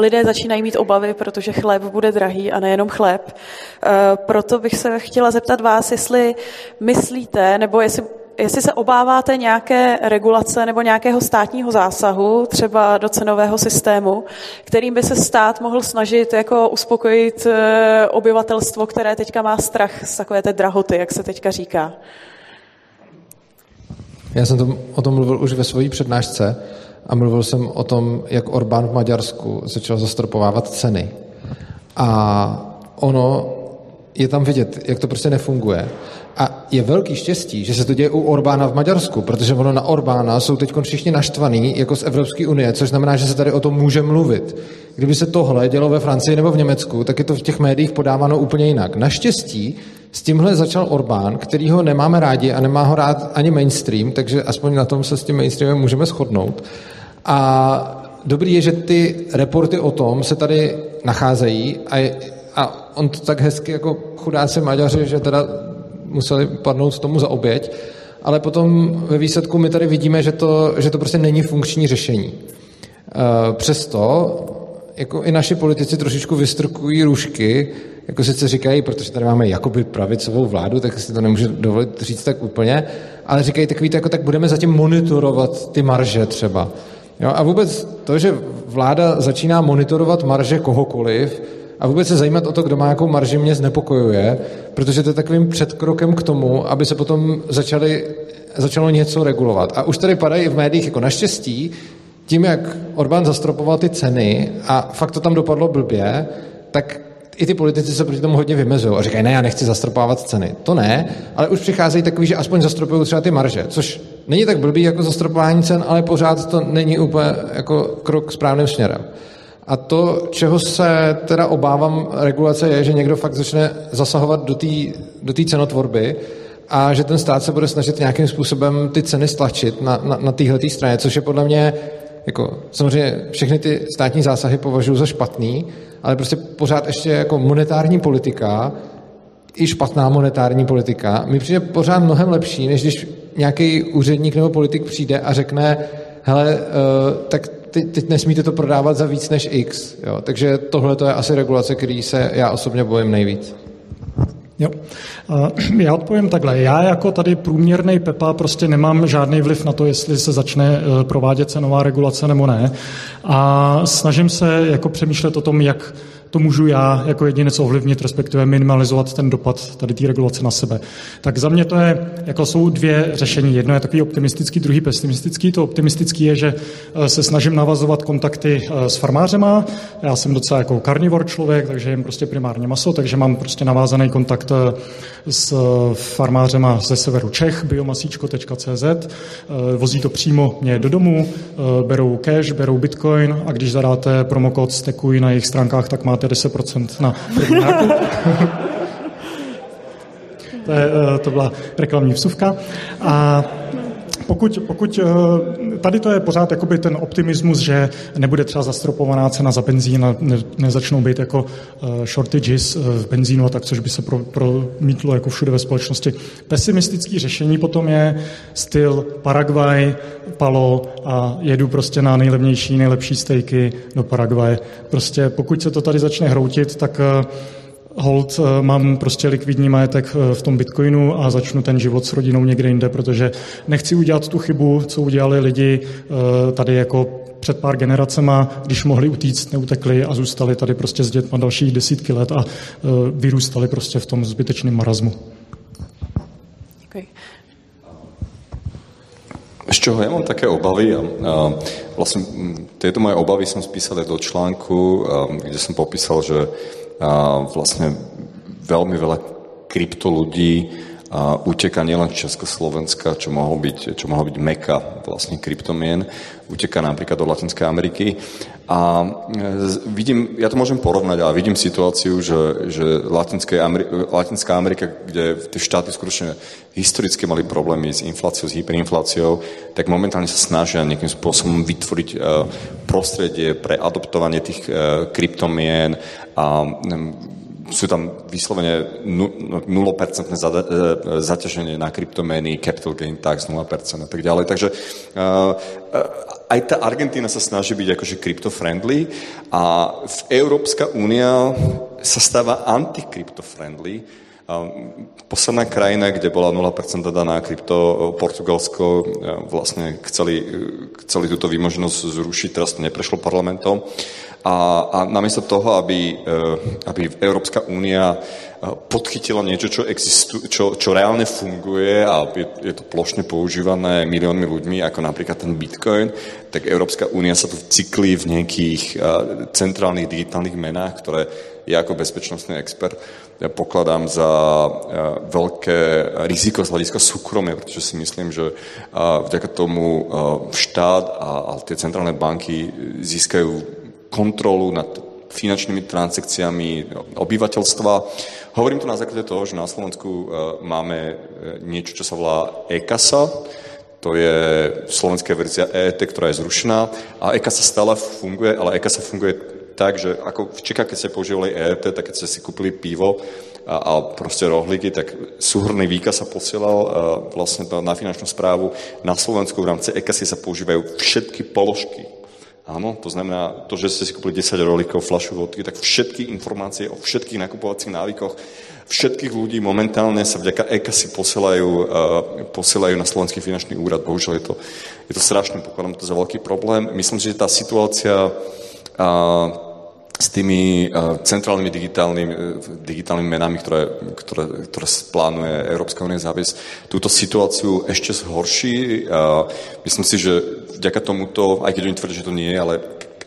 lidé začínají mít obavy, protože chléb bude drahý a nejenom chléb. Uh, proto bych se chtěla zeptat vás, jestli myslíte, nebo jestli jestli se obáváte nějaké regulace nebo nějakého státního zásahu, třeba do cenového systému, kterým by se stát mohl snažit jako uspokojit eh, obyvatelstvo, které teďka má strach z takové té drahoty, jak se teďka říká. Já jsem o tom mluvil už ve své přednášce a mluvil jsem o tom, jak Orbán v Maďarsku začal zastropovávat ceny. A ono je tam vidět, jak to prostě nefunguje. Je velký štěstí, že se to děje u Orbána v Maďarsku, protože ono na Orbána jsou teď všichni naštvaný jako z Evropské unie, což znamená, že se tady o tom může mluvit. Kdyby se tohle dělo ve Francii nebo v Německu, tak je to v těch médiích podáváno úplně jinak. Naštěstí s tímhle začal Orbán, který ho nemáme rádi a nemá ho rád ani mainstream, takže aspoň na tom se s tím mainstreamem můžeme shodnout. A dobrý je, že ty reporty o tom se tady nacházejí a, a on to tak hezky jako chudáci Maďaři, že teda museli padnout tomu za oběť, ale potom ve výsledku my tady vidíme, že to, že to prostě není funkční řešení. E, přesto jako i naši politici trošičku vystrkují růžky, jako sice říkají, protože tady máme jakoby pravicovou vládu, tak si to nemůžu dovolit říct tak úplně, ale říkají takový, jako tak budeme zatím monitorovat ty marže třeba. Jo, a vůbec to, že vláda začíná monitorovat marže kohokoliv, a vůbec se zajímat o to, kdo má jakou marži, mě znepokojuje, protože to je takovým předkrokem k tomu, aby se potom začali, začalo něco regulovat. A už tady padají v médiích jako naštěstí, tím, jak Orbán zastropoval ty ceny a fakt to tam dopadlo blbě, tak i ty politici se proti tomu hodně vymezují a říkají, ne, já nechci zastropovat ceny. To ne, ale už přicházejí takový, že aspoň zastropují třeba ty marže, což není tak blbý jako zastropování cen, ale pořád to není úplně jako krok správným směrem. A to, čeho se teda obávám regulace, je, že někdo fakt začne zasahovat do té do cenotvorby a že ten stát se bude snažit nějakým způsobem ty ceny stlačit na, na, na téhle straně, což je podle mě jako, samozřejmě všechny ty státní zásahy považuji za špatný, ale prostě pořád ještě jako monetární politika, i špatná monetární politika, mi přijde pořád mnohem lepší, než když nějaký úředník nebo politik přijde a řekne, hele, uh, tak teď, teď nesmíte to prodávat za víc než X. Jo? Takže tohle je asi regulace, který se já osobně bojím nejvíc. Jo. Já odpovím takhle. Já jako tady průměrný Pepa prostě nemám žádný vliv na to, jestli se začne eh, provádět cenová regulace nebo ne. A snažím se jako přemýšlet o tom, jak to můžu já jako jedinec ovlivnit, respektive minimalizovat ten dopad tady té regulace na sebe. Tak za mě to je, jako jsou dvě řešení. Jedno je takový optimistický, druhý pesimistický. To optimistický je, že eh, se snažím navazovat kontakty eh, s farmářema. Já jsem docela jako karnivor člověk, takže jim prostě primárně maso, takže mám prostě navázaný kontakt eh, s farmářema ze severu Čech, biomasíčko.cz. Vozí to přímo mě do domu, berou cash, berou bitcoin a když zadáte promokód Stekuj na jejich stránkách, tak máte máte 10% na první nákup. to, je, eh, to byla reklamní vsuvka. A pokud, pokud eh, tady to je pořád jakoby ten optimismus, že nebude třeba zastropovaná cena za benzín a ne, nezačnou být jako eh, shortages v benzínu a tak, což by se pro, jako všude ve společnosti. Pesimistický řešení potom je styl Paraguay, Palo a jedu prostě na nejlevnější, nejlepší stejky do Paraguaje. Prostě pokud se to tady začne hroutit, tak hold, eh, mám prostě likvidní majetek eh, v tom bitcoinu a začnu ten život s rodinou někde jinde, protože nechci udělat tu chybu, co udělali lidi eh, tady jako před pár generacema, když mohli utíct, neutekli a zůstali tady prostě s dětma dalších desítky let a vyrůstali prostě v tom zbytečném marazmu. Okay. Z čeho ja mám také obavy a, a vlastne tieto moje obavy som spísal do článku, a, kde som popísal, že a vlastne veľmi veľa krypto ľudí a uteká nielen Československa, čo mohlo byť, čo mohlo byť meka vlastne kryptomien, uteká napríklad do Latinskej Ameriky. A e, vidím, ja to môžem porovnať a vidím situáciu, že, že Ameri- Latinská Amerika, kde tie štáty skutočne historicky mali problémy s infláciou, s hyperinfláciou, tak momentálne sa snažia nejakým spôsobom vytvoriť e, prostredie pre adoptovanie tých e, kryptomien a sú tam vyslovene 0% zaťaženie na kryptomény, capital gain tax 0% a tak ďalej. Takže aj tá Argentína sa snaží byť akože crypto-friendly a v Európska únia sa stáva anti-crypto-friendly, Posledná krajina, kde bola 0% daná krypto, Portugalsko, vlastne chceli, chceli túto výmožnosť zrušiť, teraz to neprešlo parlamentom. A, a namiesto toho, aby, aby Európska únia podchytila niečo, čo, existu, čo, čo reálne funguje a je, je to plošne používané miliónmi ľuďmi, ako napríklad ten Bitcoin, tak Európska únia sa tu cyklí v nejakých centrálnych digitálnych menách, ktoré ja ako bezpečnostný expert pokladám za veľké riziko z hľadiska súkromia, pretože si myslím, že vďaka tomu štát a, tie centrálne banky získajú kontrolu nad finančnými transakciami obyvateľstva. Hovorím to na základe toho, že na Slovensku máme niečo, čo sa volá e-kasa, to je slovenská verzia EET, ktorá je zrušená a e-kasa stále funguje, ale e-kasa funguje tak, že ako v Čechách, keď ste používali EET, tak keď ste si kúpili pivo a, a proste rohlíky, tak súhrný výkaz sa posielal vlastne na finančnú správu. Na Slovensku v rámci EKASy sa používajú všetky položky. Áno, to znamená, to, že ste si kúpili 10 rohlíkov, flašu vodky, tak všetky informácie o všetkých nakupovacích návykoch všetkých ľudí momentálne sa vďaka EKASy posielajú, uh, posielajú na Slovenský finančný úrad. Bohužiaľ je to, je to strašné, pokladám to za veľký problém. Myslím si, že tá situácia s tými centrálnymi digitálnymi, digitálnymi menami, ktoré, ktoré, ktoré plánuje Európska únia zaviesť, túto situáciu ešte zhorší. Myslím si, že vďaka tomuto, aj keď oni tvrdia, že to nie je, ale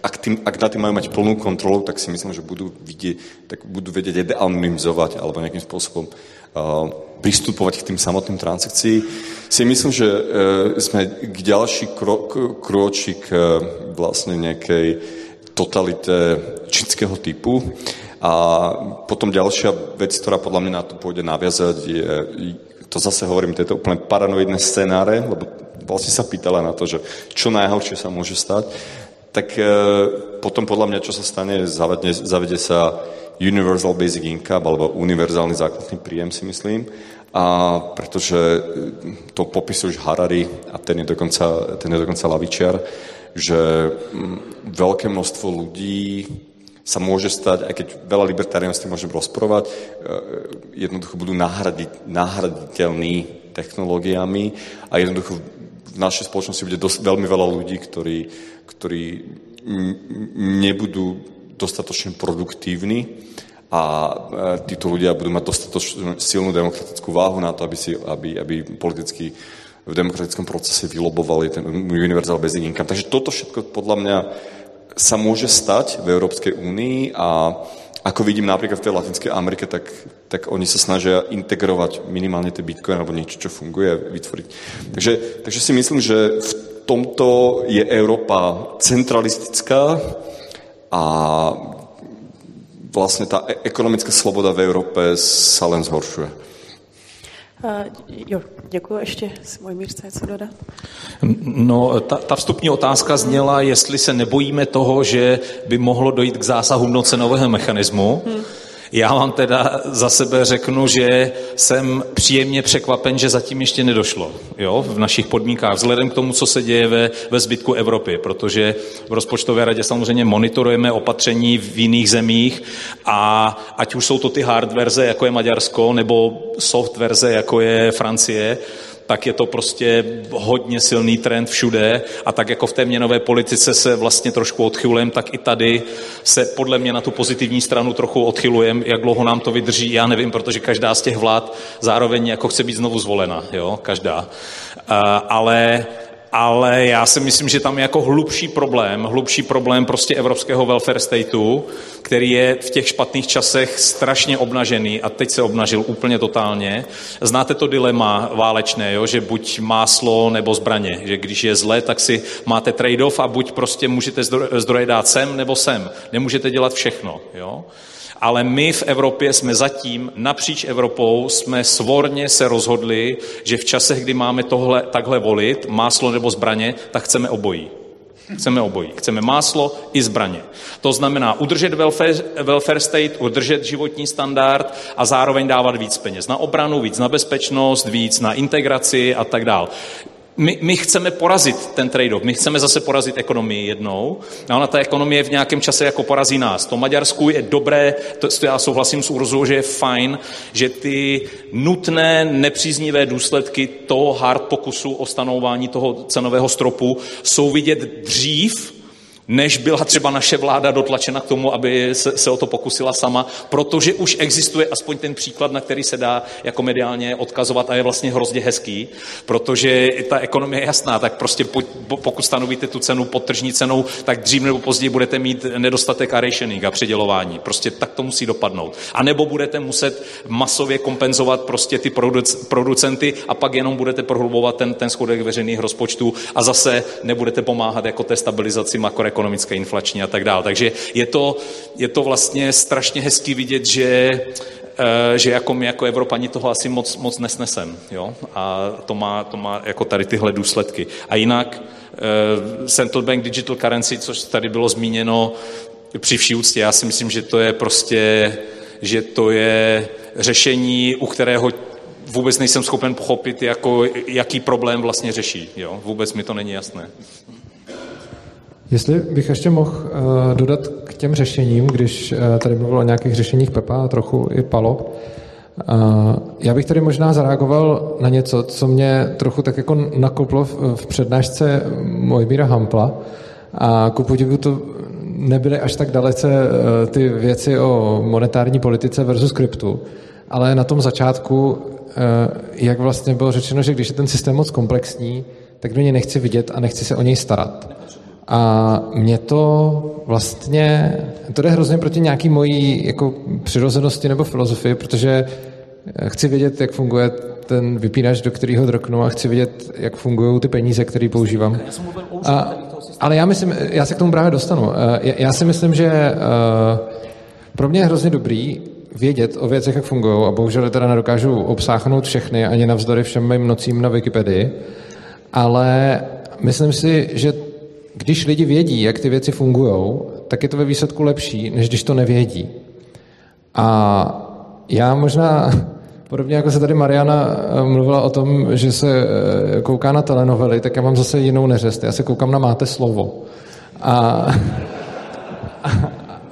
ak, tým, ak na tým majú mať plnú kontrolu, tak si myslím, že budú, vidieť, tak budú vedieť deanonymizovať alebo nejakým spôsobom uh, pristupovať k tým samotným transakcií. Si myslím, že uh, sme k ďalší krok, krôčik uh, vlastne nejakej totalite čínskeho typu. A potom ďalšia vec, ktorá podľa mňa na to pôjde naviazať, je, to zase hovorím, tieto úplne paranoidné scenáre, lebo vlastne sa pýtala na to, že čo najhoršie sa môže stať, tak e, potom podľa mňa, čo sa stane, zavede, zavede sa Universal Basic Income, alebo univerzálny základný príjem, si myslím. A pretože to popisuje už Harari a ten je dokonca, ten je dokonca lavičiar, že mm, veľké množstvo ľudí sa môže stať, aj keď veľa tým môžem rozprávať, e, jednoducho budú nahradiť, nahraditeľní technológiami a jednoducho v našej spoločnosti bude dosť, veľmi veľa ľudí, ktorí, ktorí nebudú dostatočne produktívni a e, títo ľudia budú mať dostatočne silnú demokratickú váhu na to, aby, si, aby, aby politicky v demokratickom procese vylobovali ten univerzál bez income. Takže toto všetko podľa mňa sa môže stať v Európskej únii a ako vidím napríklad v tej Latinskej Amerike, tak, tak oni sa snažia integrovať minimálne tie bitcoin alebo niečo, čo funguje, vytvoriť. Takže, takže si myslím, že v tomto je Európa centralistická a vlastne tá e- ekonomická sloboda v Európe sa len zhoršuje. Uh, jo, děkuji. Ještě si můj mířce něco dodat? No, ta, ta vstupní otázka zněla, jestli se nebojíme toho, že by mohlo dojít k zásahu nocenového mechanismu. Hmm. Já vám teda za sebe řeknu, že jsem příjemně překvapen, že zatím ještě nedošlo jo, v našich podmínkách, vzhledem k tomu, co se děje ve, ve zbytku Evropy, protože v rozpočtové radě samozřejmě monitorujeme opatření v jiných zemích a ať už jsou to ty hard verze, jako je Maďarsko, nebo soft verze, jako je Francie, tak je to prostě hodně silný trend všude a tak jako v té měnové politice se vlastně trošku odchylujeme, tak i tady se podle mě na tu pozitivní stranu trochu odchylujeme, jak dlouho nám to vydrží, já nevím, protože každá z těch vlád zároveň jako chce být znovu zvolena, jo, každá. Ale ale já si myslím, že tam je jako hlubší problém, hlubší problém prostě evropského welfare stateu, který je v těch špatných časech strašně obnažený a teď se obnažil úplně totálně. Znáte to dilema válečné, jo? že buď máslo nebo zbraně, že když je zle, tak si máte trade-off a buď prostě můžete zdroje dát sem nebo sem. Nemůžete dělat všechno. Jo? Ale my v Evropě jsme zatím, napříč Evropou, jsme svorně se rozhodli, že v časech, kdy máme tohle, takhle volit, máslo nebo zbraně, tak chceme obojí. Chceme obojí. Chceme máslo i zbraně. To znamená udržet welfare, welfare state, udržet životní standard a zároveň dávat víc peněz na obranu, víc na bezpečnost, víc na integraci a tak dále my, my chceme porazit ten trade-off, my chceme zase porazit ekonomii jednou a ona ta ekonomie v nějakém čase jako porazí nás. To Maďarsku je dobré, to, to já souhlasím s Urzou, že je fajn, že ty nutné nepříznivé důsledky toho hard pokusu o stanování toho cenového stropu jsou vidět dřív, než byla třeba naše vláda dotlačena k tomu, aby se, se o to pokusila sama, protože už existuje aspoň ten příklad, na který se dá jako mediálně odkazovat a je vlastně hrozně hezký, protože ta ekonomie je jasná, tak prostě po, po, pokud stanovíte tu cenu pod tržní cenou, tak dřív nebo později budete mít nedostatek a rationing a předělování. Prostě tak to musí dopadnout. A nebo budete muset masově kompenzovat prostě ty produc, producenty a pak jenom budete prohlubovat ten, ten schodek veřejných rozpočtů a zase nebudete pomáhat jako té stabilizaci makro ekonomické, inflační a tak dále. Takže je to, je to vlastně strašně hezký vidět, že eh, že jako my jako Evropani toho asi moc, moc nesnesem. Jo? A to má, to má jako tady tyhle důsledky. A jinak uh, Central Bank Digital Currency, což tady bylo zmíněno při vší úctě, já si myslím, že to je prostě, že to je řešení, u kterého vůbec nejsem schopen pochopit, jako, jaký problém vlastně řeší. Jo? Vůbec mi to není jasné. Jestli bych ještě mohl uh, dodat k těm řešením, když uh, tady mluvil o nějakých řešeních Pepa a trochu i Palo, uh, já bych tady možná zareagoval na něco, co mě trochu tak jako nakoplo v, přednášce Mojmíra Hampla a ku podivu to nebyly až tak dalece ty věci o monetární politice versus kryptu, ale na tom začátku, jak vlastně bylo řečeno, že když je ten systém moc komplexní, tak do něj nechci vidět a nechci se o něj starat. A mě to vlastně, to jde hrozně proti nějaký mojí jako přirozenosti nebo filozofii, protože chci vědět, jak funguje ten vypínač, do kterého droknu a chci vědět, jak fungují ty peníze, které používám. A, ale já myslím, já se k tomu právě dostanu. Já si myslím, že pro mě je hrozně dobrý vědět o věcech, jak fungují a bohužel teda nedokážu obsáhnout všechny ani navzdory všem mým nocím na Wikipedii, ale myslím si, že když lidi vědí, jak ty věci fungují, tak je to ve výsledku lepší, než když to nevědí. A já možná, podobně jako se tady Mariana eh, mluvila o tom, že se eh, kouká na telenovely, tak já mám zase jinou neřest. Já se koukám na Máte slovo. A, a,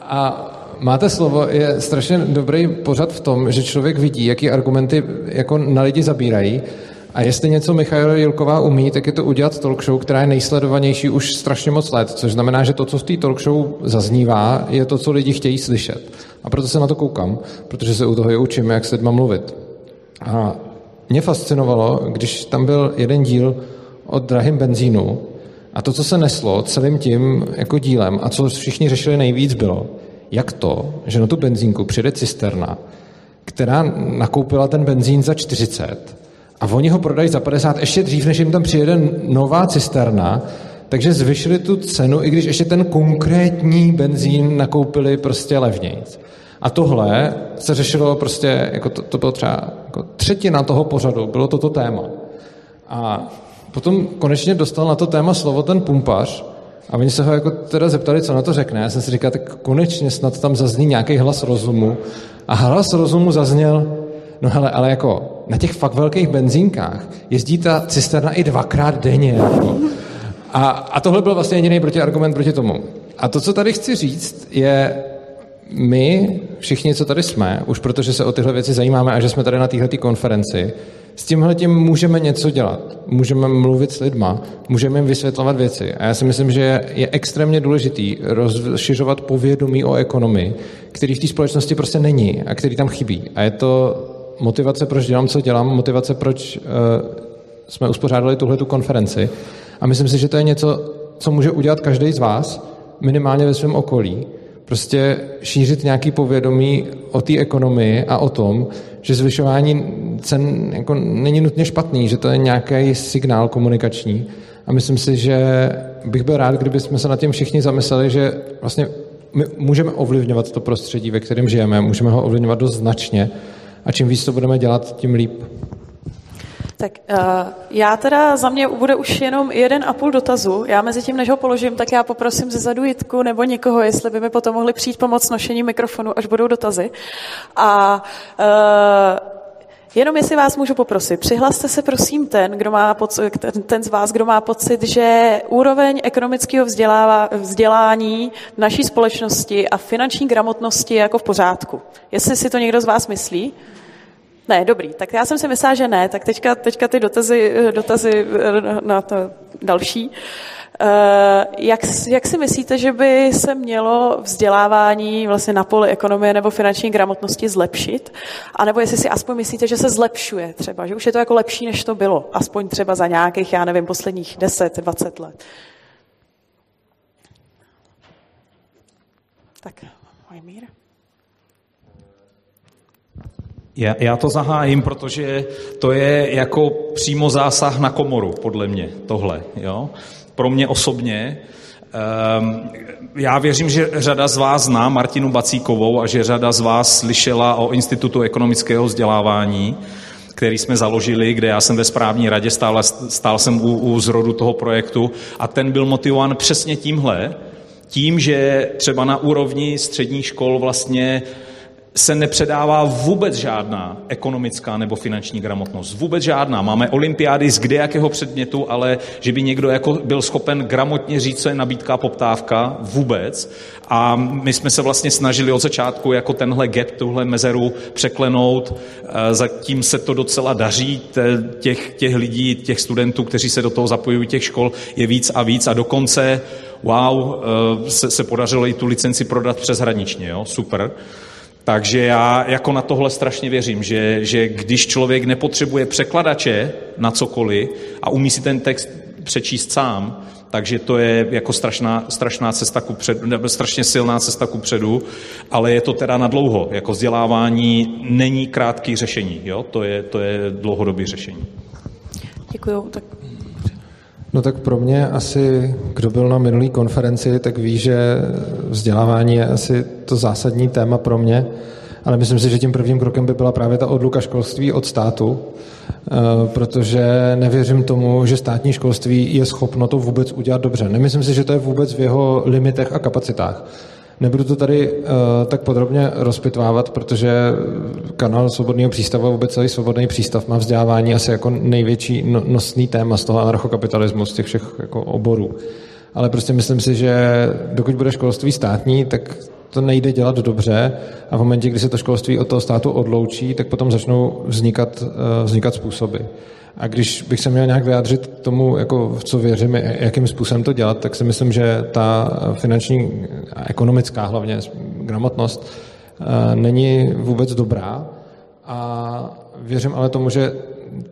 a Máte slovo je strašně dobrý pořad v tom, že člověk vidí, jaký argumenty jako na lidi zabírají a jestli něco Michaela Jilková umí, tak je to udělat talk show, která je nejsledovanější už strašně moc let, což znamená, že to, co v té talk show zaznívá, je to, co lidi chtějí slyšet. A proto se na to koukám, protože se u toho je učím, jak se mluvit. A mě fascinovalo, když tam byl jeden díl o drahém benzínu a to, co se neslo celým tím jako dílem a co všichni řešili nejvíc bylo, jak to, že na tu benzínku přijde cisterna, která nakoupila ten benzín za 40 a oni ho prodají za 50 ještě dřív, než jim tam přijede nová cisterna, takže zvyšili tu cenu, i když ještě ten konkrétní benzín nakoupili prostě levněji. A tohle se řešilo prostě, jako to, to bylo třeba jako třetina toho pořadu, bylo toto téma. A potom konečně dostal na to téma slovo ten pumpař a oni se ho jako teda zeptali, co na to řekne. Já jsem si říkal, tak konečně snad tam zazní nějaký hlas rozumu. A hlas rozumu zazněl, no hele, ale jako na těch fakt velkých benzínkách jezdí ta cisterna i dvakrát denně. A, a tohle byl vlastně jediný protiargument proti tomu. A to, co tady chci říct, je, my, všichni, co tady jsme, už protože se o tyhle věci zajímáme a že jsme tady na této konferenci, s tímhle tím můžeme něco dělat. Můžeme mluvit s lidma, můžeme jim vysvětlovat věci. A já si myslím, že je extrémně důležitý rozšiřovat povědomí o ekonomii, který v té společnosti prostě není a který tam chybí. A je to motivace, proč dělám, co dělám, motivace, proč uh, jsme uspořádali tuhle konferenci. A myslím si, že to je něco, co může udělat každý z vás, minimálně ve svém okolí, prostě šířit nějaký povědomí o té ekonomii a o tom, že zvyšování cen jako není nutně špatný, že to je nějaký signál komunikační. A myslím si, že bych byl rád, kdyby jsme se nad tím všichni zamysleli, že vlastně my můžeme ovlivňovat to prostředí, ve kterém žijeme, můžeme ho ovlivňovat dost značně a čím víc to budeme dělat, tím líp. Tak uh, já teda za mě bude už jenom jeden a půl dotazu. Já mezi tím, než ho položím, tak já poprosím ze zadu Jitku nebo někoho, jestli by mi potom mohli přijít pomoct nošení mikrofonu, až budou dotazy. A uh, Jenom jestli vás můžu poprosit, přihlaste se prosím ten, kdo má pocit, ten, z vás, kdo má pocit, že úroveň ekonomického vzdělání v naší společnosti a finanční gramotnosti je jako v pořádku. Jestli si to někdo z vás myslí? Ne, dobrý. Tak já jsem si myslela, že ne. Tak teďka, teďka ty dotazy, dotazy na to další. Eh, jak, jak si myslíte, že by se mělo vzdělávání vlastně na poli ekonomie nebo finanční gramotnosti zlepšit? A nebo jestli si aspoň myslíte, že se zlepšuje třeba, že už je to jako lepší, než to bylo, aspoň třeba za nějakých, já nevím, posledních 10, 20 let. Tak, Majmír. Já, já to zahájím, protože to je jako přímo zásah na komoru, podle mě, tohle. Jo? Pro mě osobně. Um, já věřím, že řada z vás zná Martinu Bacíkovou a že řada z vás slyšela o Institutu ekonomického vzdělávání, který jsme založili, kde já jsem ve správní radě, stál, stál jsem u, u zrodu toho projektu a ten byl motivován přesně tímhle, tím, že třeba na úrovni středních škol vlastně se nepředává vůbec žádná ekonomická nebo finanční gramotnost. Vůbec žádná. Máme olympiády z kde jakého předmětu, ale že by někdo jako byl schopen gramotně říct, co je nabídka a poptávka, vůbec. A my jsme se vlastně snažili od začátku jako tenhle gap, tuhle mezeru překlenout. E, zatím se to docela daří. Těch, těch lidí, těch studentů, kteří se do toho zapojují, těch škol je víc a víc a dokonce wow, e, se, se podařilo i tu licenci prodat přeshraničně, jo? super. Takže já jako na tohle strašně věřím, že, že když člověk nepotřebuje překladače na cokoliv a umí si ten text přečíst sám, takže to je jako strašná, strašná cesta ku předu, nebo strašně silná cesta ku předu, ale je to teda na dlouho. Jako vzdělávání není krátký řešení, jo? To, je, to je dlouhodobý řešení. Děkuju. Tak No tak pro mě asi, kdo byl na minulý konferenci, tak ví, že vzdělávání je asi to zásadní téma pro mě, ale myslím si, že tím prvním krokem by byla právě ta odluka školství od státu, eh, protože nevěřím tomu, že státní školství je schopno to vůbec udělat dobře. Nemyslím si, že to je vůbec v jeho limitech a kapacitách. Nebudu to tady uh, tak podrobně rozpitvávat, protože kanál Svobodného přístavu a vůbec celý Svobodný přístav má vzdělávání asi jako největší no, nosný téma z toho anarchokapitalismu, z těch všech jako oborů. Ale prostě myslím si, že dokud bude školství státní, tak to nejde dělat dobře a v momentě, kdy se to školství od toho státu odloučí, tak potom začnou vznikat, uh, vznikat způsoby. A když bych se měl nějak vyjádřit tomu, jako v co věřím, jakým způsobem to dělat, tak si myslím, že ta finanční a ekonomická hlavně gramotnost eh, není vůbec dobrá. A věřím ale tomu, že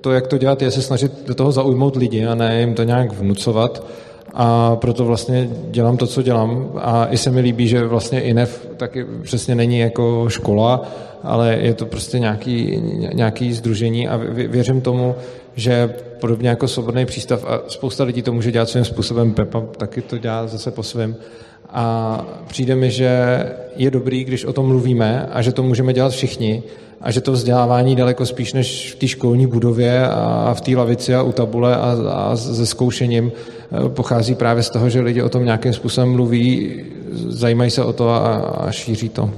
to, jak to dělat, je se snažit do toho zaujmout lidi a ne jim to nějak vnucovat. A proto vlastně dělám to, co dělám. A i se mi líbí, že vlastně INEF taky přesně není jako škola, ale je to prostě nějaký, nějaký združení a věřím tomu, že podobně jako svobodný přístav a spousta lidí to může dělat svým způsobem, Pepa taky to dělá zase po svém, A přijde mi, že je dobrý, když o tom mluvíme a že to můžeme dělat všichni a že to vzdělávání daleko spíš než v té školní budově a v té lavici a u tabule a, a se zkoušením eh, pochází právě z toho, že lidi o tom nějakým způsobem mluví, zajímají se o to a, a šíří to.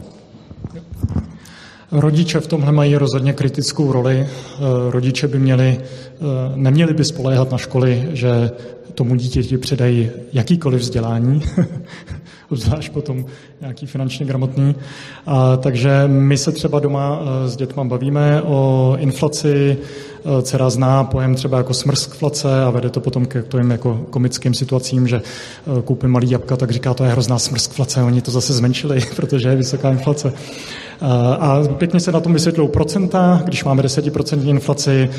Rodiče v tomhle mají rozhodně kritickou roli. Eh, rodiče by měli, eh, neměli by spoléhat na školy, že tomu dítěti předají jakýkoliv vzdělání, obzvlášť potom nějaký finančně gramotný. A, takže my se třeba doma eh, s dětma bavíme o inflaci, dcera zná pojem třeba jako smrskflace a vede to potom k těm jako komickým situacím, že koupím malý jabka, tak říká, to je hrozná smrskflace, oni to zase zmenšili, protože je vysoká inflace. A pěkně se na tom vysvětlují procenta, když máme 10% inflaci,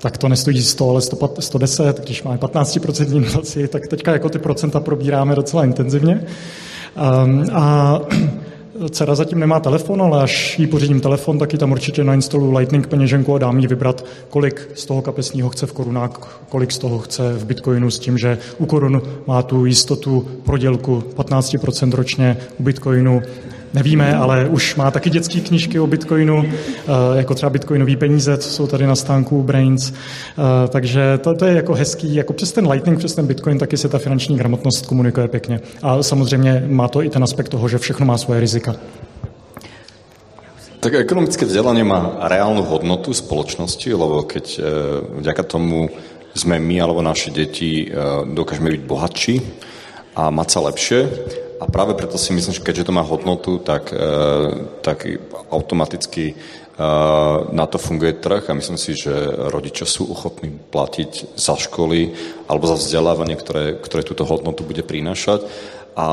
tak to nestojí 100, ale 110, když máme 15% inflaci, tak teďka jako ty procenta probíráme docela intenzivně. A dcera zatím nemá telefon, ale až jí pořídím telefon, tak ji tam určitě nainstaluju Lightning peněženku a dám jí vybrat, kolik z toho kapesního chce v korunách, kolik z toho chce v bitcoinu s tím, že u korun má tu jistotu prodělku 15% ročně, u bitcoinu nevíme, ale už má taky dětské knížky o Bitcoinu, eh, jako třeba Bitcoinový peníze, co jsou tady na stánku Brains. Eh, takže to, to je jako hezký, jako přes ten Lightning, přes ten Bitcoin taky se ta finanční gramotnost komunikuje pěkně. A samozřejmě má to i ten aspekt toho, že všechno má svoje rizika. Tak ekonomické vzdelanie má reálnu hodnotu spoločnosti, lebo keď e, vďaka tomu sme my alebo naše deti e, dokážeme byť bohatší a mať sa lepšie, a práve preto si myslím, že keďže to má hodnotu, tak, e, tak automaticky e, na to funguje trh a myslím si, že rodičia sú ochotní platiť za školy alebo za vzdelávanie, ktoré, ktoré túto hodnotu bude prinášať. A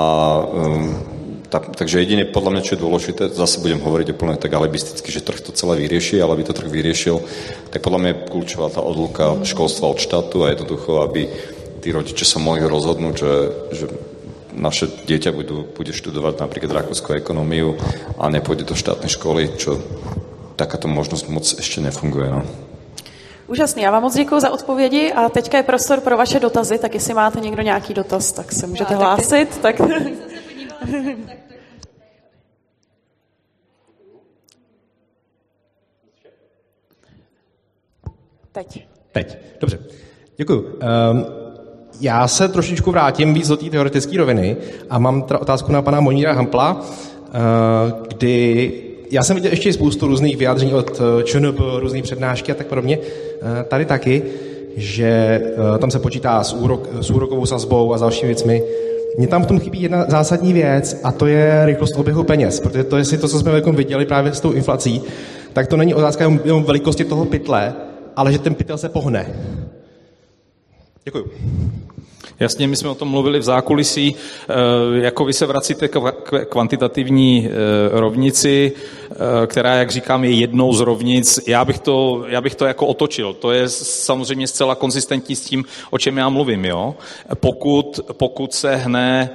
ta, takže jedině podľa mňa, čo je dôležité, zase budem hovoriť úplne tak alibisticky, že trh to celé vyrieši, ale aby to trh vyriešil, tak podľa mňa je kľúčová tá odluka školstva od štátu a jednoducho, aby tí rodiče sa mohli rozhodnúť, že, že naše dieťa budú, bude študovať napríklad rakúskú ekonómiu a nepôjde do štátnej školy, čo takáto možnosť moc ešte nefunguje. No. Úžasný, já vám moc děkuji za odpovědi a teďka je prostor pro vaše dotazy, tak jestli máte někdo nějaký dotaz, tak se můžete Já, hlásit. Tak... Teď. Teď, dobře. Děkuji. Um, já se trošičku vrátím víc do té teoretické roviny a mám otázku na pana Moníra Hampla, eh, kdy já jsem viděl ještě spoustu různých vyjádření od eh, ČNB, různých přednášky a tak podobně, eh, tady taky, že tam se počítá s, úrok, s úrokovou sazbou a s dalšími věcmi. Mně tam v tom chybí jedna zásadní věc a to je rychlost oběhu peněz, protože to, jestli to, co jsme viděli právě s tou inflací, tak to není otázka jenom velikosti toho pytle, ale že ten pytel se pohne. Děkuji. Jasně, my jsme o tom mluvili v zákulisí, eh, jako vy se vracíte k kvantitativní eh, rovnici, eh, která, jak říkám, je jednou z rovnic. Já bych to, já bych to jako otočil. To je samozřejmě zcela konzistentní s tím, o čem já mluvím. Jo? Pokud, pokud se hne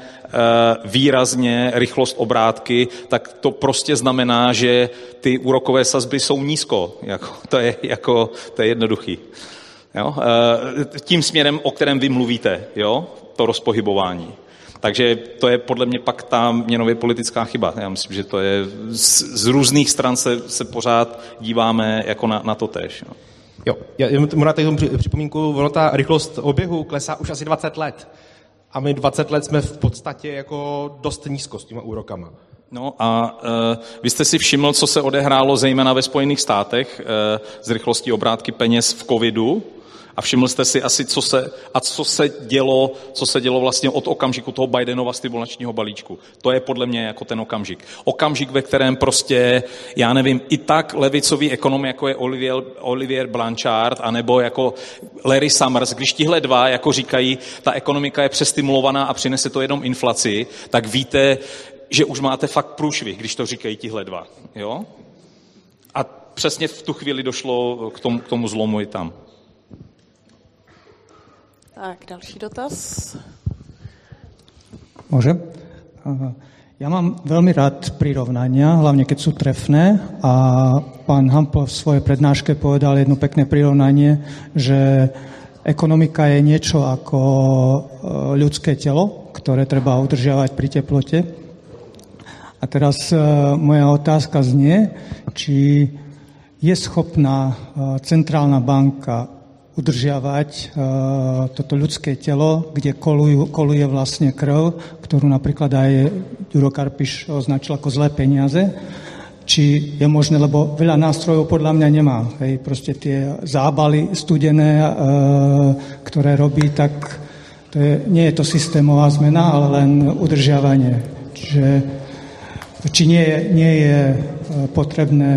výrazně rychlost obrátky, tak to prostě znamená, že ty úrokové sazby jsou nízko. Jako, to, je, jako, to je jednoduchý. Jo? Eh, tím směrem, o kterém vy mluvíte, jo? to rozpohybování. Takže to je podle mě pak ta měnově politická chyba. Já myslím, že to je z, z různých stran se, se pořád díváme jako na, na to tež. No. Jo, já jenom na tomu připomínku, ono ta rychlost oběhu klesá už asi 20 let. A my 20 let jsme v podstatě jako dost nízko s těma úrokama. No a uh, vy jste si všiml, co se odehrálo zejména ve Spojených státech uh, z rychlostí obrátky peněz v covidu, a všiml jste si asi, co se, a co se dělo, co se dělo vlastně od okamžiku toho Bidenova stimulačního balíčku. To je podle mě jako ten okamžik. Okamžik, ve kterém prostě, já nevím, i tak levicový ekonom, jako je Olivier, Olivier Blanchard, anebo jako Larry Summers, když tihle dva jako říkají, ta ekonomika je přestimulovaná a přinese to jenom inflaci, tak víte, že už máte fakt průšvih, když to říkají tihle dva. Jo? A přesně v tu chvíli došlo k tomu, k tomu zlomu i tam. Tak, další dotaz. Môžem? Ja mám veľmi rád prirovnania, hlavne keď sú trefné a pán Hampel v svojej prednáške povedal jedno pekné prirovnanie, že ekonomika je niečo ako ľudské telo, ktoré treba udržiavať pri teplote. A teraz moja otázka znie, či je schopná centrálna banka udržiavať toto ľudské telo, kde kolujú, koluje vlastne krv, ktorú napríklad aj Juro Karpiš označil ako zlé peniaze či je možné, lebo veľa nástrojov podľa mňa nemá. Hej, proste tie zábaly studené, e, ktoré robí, tak to je, nie je to systémová zmena, ale len udržiavanie. Čiže či nie nie je e, potrebné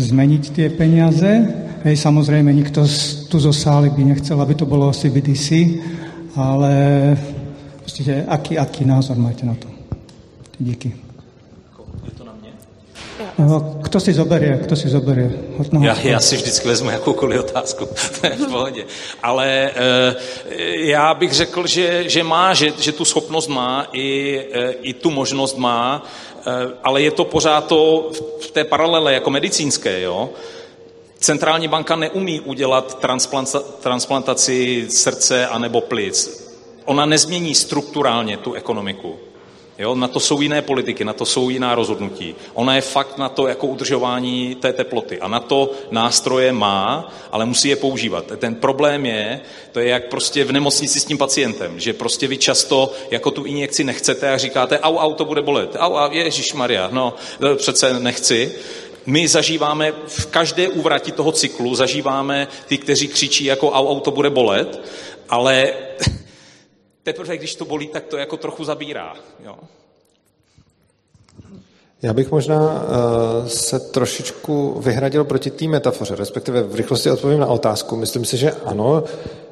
zmeniť tie peniaze. Hej, samozrejme, nikto z, tu zo sály by nechcel, aby to bolo CBDC, ale proste, aký, aký názor máte na to? Díky. No, kto si zoberie, kto si zoberie? Já, já si vždycky vezmu jakoukoliv otázku, to je v pohodě. Ale e, já bych řekl, že, že má, že, že tu schopnost má, i, e, i tu možnost má, e, ale je to pořád to v té paralele jako medicínské, jo? Centrální banka neumí udělat transplantaci srdce anebo plic. Ona nezmění strukturálně tu ekonomiku. Jo, na to jsou jiné politiky, na to jsou jiná rozhodnutí. Ona je fakt na to jako udržování té teploty a na to nástroje má, ale musí je používat. Ten problém je, to je jak prostě v nemocnici s tím pacientem, že prostě vy často jako tu injekci nechcete a říkáte, au, au, to bude bolet, au, au, Maria, no, přece nechci. My zažíváme v každé úvrati toho cyklu, zažíváme ty, kteří křičí jako au, au, to bude bolet, ale teprve když to bolí, tak to jako trochu zabírá. Jo? Já bych možná uh, se trošičku vyhradil proti té metafoře, respektive v rychlosti odpovím na otázku. Myslím si, že ano,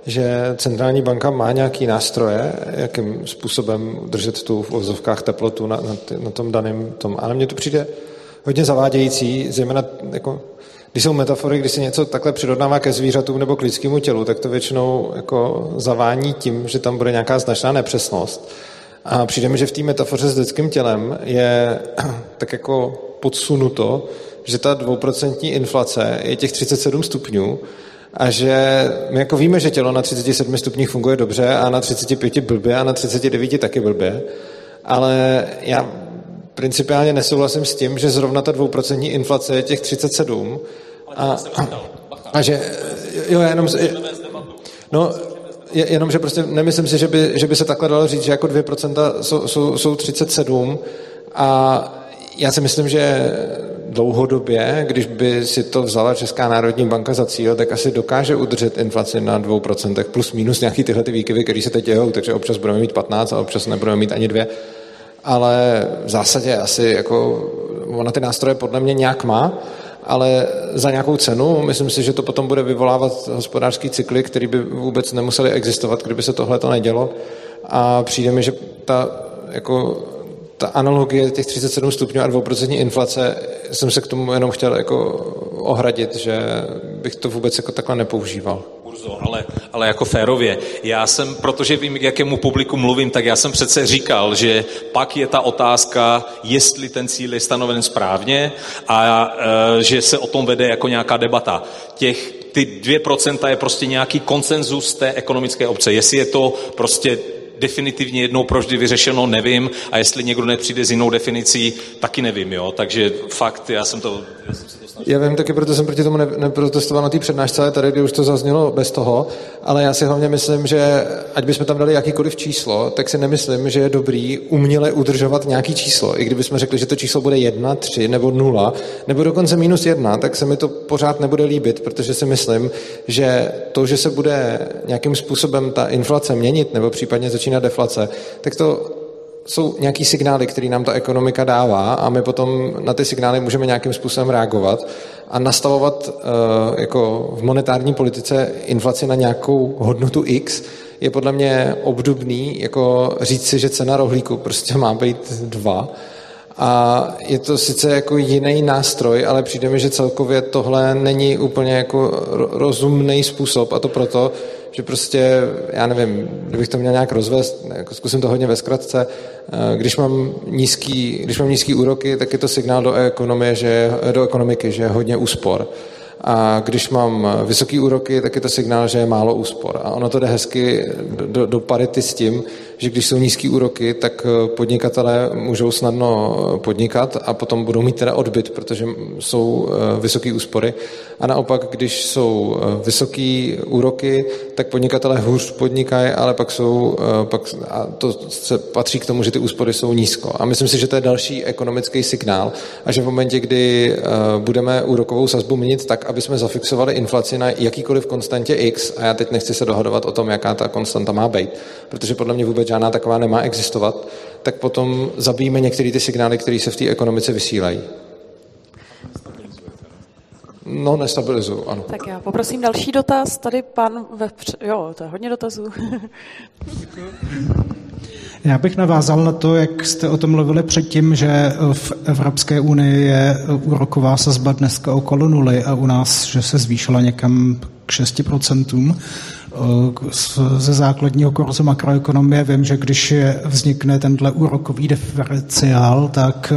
že centrální banka má nějaký nástroje, jakým způsobem držet tu v ozovkách teplotu na, na, na tom daném tom. Ale mně to přijde hodně zavádějící, zejména jako když jsou metafory, když se něco takhle přirovnává ke zvířatům nebo k lidskému tělu, tak to většinou jako zavání tím, že tam bude nějaká značná nepřesnost. A přijde mi, že v té metafoře s lidským tělem je tak jako podsunuto, že ta dvouprocentní inflace je těch 37 stupňů a že my jako víme, že tělo na 37 stupních funguje dobře a na 35 blbě a na 39 taky blbě, ale já principiálně nesouhlasím s tím, že zrovna ta dvouprocentní inflace je těch 37 a, a že, jo, jenom, no, jenom, že prostě nemyslím si, že by, že by se takhle dalo říct, že jako 2% jsou, jsou, jsou 37 a já si myslím, že dlouhodobě, když by si to vzala Česká národní banka za cíl, tak asi dokáže udržet inflaci na 2% plus minus nějaký tyhle ty výkyvy, které se teď dějou, takže občas budeme mít 15 a občas nebudeme mít ani dvě ale v zásadě asi jako ona ty nástroje podle mě nějak má, ale za nějakou cenu. Myslím si, že to potom bude vyvolávat hospodářský cykly, který by vůbec nemuseli existovat, kdyby se tohle to nedělo. A přijde mi, že ta, jako, ta analogie těch 37 stupňů a 2% inflace, jsem se k tomu jenom chtěl jako ohradit, že bych to vůbec jako takhle nepoužíval. Urzo, ale, ale jako férově. Já jsem, protože vím, k jakému publiku mluvím, tak já jsem přece říkal, že pak je ta otázka, jestli ten cíl je stanoven správně a e, že se o tom vede jako nějaká debata. Těch ty 2% je prostě nějaký konsenzus té ekonomické obce. Jestli je to prostě definitivně jednou proždy vyřešeno, nevím. A jestli někdo nepřijde s jinou definicí, taky nevím. Jo? Takže fakt, já jsem to... Já jsem já vím, taky proto jsem proti tomu neprotestoval na té přednášce, ale tady, kdy už to zaznělo bez toho, ale já si hlavně myslím, že ať bychom tam dali jakýkoliv číslo, tak si nemyslím, že je dobrý uměle udržovat nějaký číslo. I kdybychom řekli, že to číslo bude jedna, tři nebo nula, nebo dokonce minus jedna, tak se mi to pořád nebude líbit, protože si myslím, že to, že se bude nějakým způsobem ta inflace měnit nebo případně začínat deflace, tak to jsou nějaký signály, které nám ta ekonomika dává a my potom na ty signály můžeme nějakým způsobem reagovat a nastavovat uh, jako v monetární politice inflaci na nějakou hodnotu X je podle mě obdobný, jako říct si, že cena rohlíku prostě má být dva. A je to sice jako jiný nástroj, ale přijde mi, že celkově tohle není úplně jako rozumný způsob a to proto, že prostě, já nevím, kdybych to měl nějak rozvést, jako zkusím to hodně ve zkratce, eh, když mám nízký, když mám nízký úroky, tak je to signál do, ekonomie, že, do ekonomiky, že je hodně úspor. A když mám vysoký úroky, tak je to signál, že je málo úspor. A ono to jde hezky do, do parity s tím, že když jsou nízké úroky, tak eh, podnikatelé můžou snadno eh, podnikat a potom budou mít teda odbyt, protože jsou eh, vysoké úspory. A naopak, když jsou vysoké úroky, tak podnikatelé hůř podnikají, ale pak jsou, pak, a to se patří k tomu, že ty úspory jsou nízko. A myslím si, že to je další ekonomický signál a že v momentě, kdy budeme úrokovou sazbu měnit tak, aby jsme zafixovali inflaci na jakýkoliv konstantě X, a já teď nechci se dohadovat o tom, jaká ta konstanta má být, protože podle mě vůbec žádná taková nemá existovat, tak potom zabijíme některé ty signály, které se v té ekonomice vysílají. No, nestabilizuju, ano. Tak já poprosím další dotaz. Tady pan ve... Jo, to je hodně dotazů. Já bych navázal na to, jak jste o tom mluvili předtím, že v Evropské unii je úroková sazba dneska okolo nuly a u nás, že se zvýšila někam k 6%. Ze základního kurzu makroekonomie vím, že když je, vznikne tenhle úrokový diferenciál, tak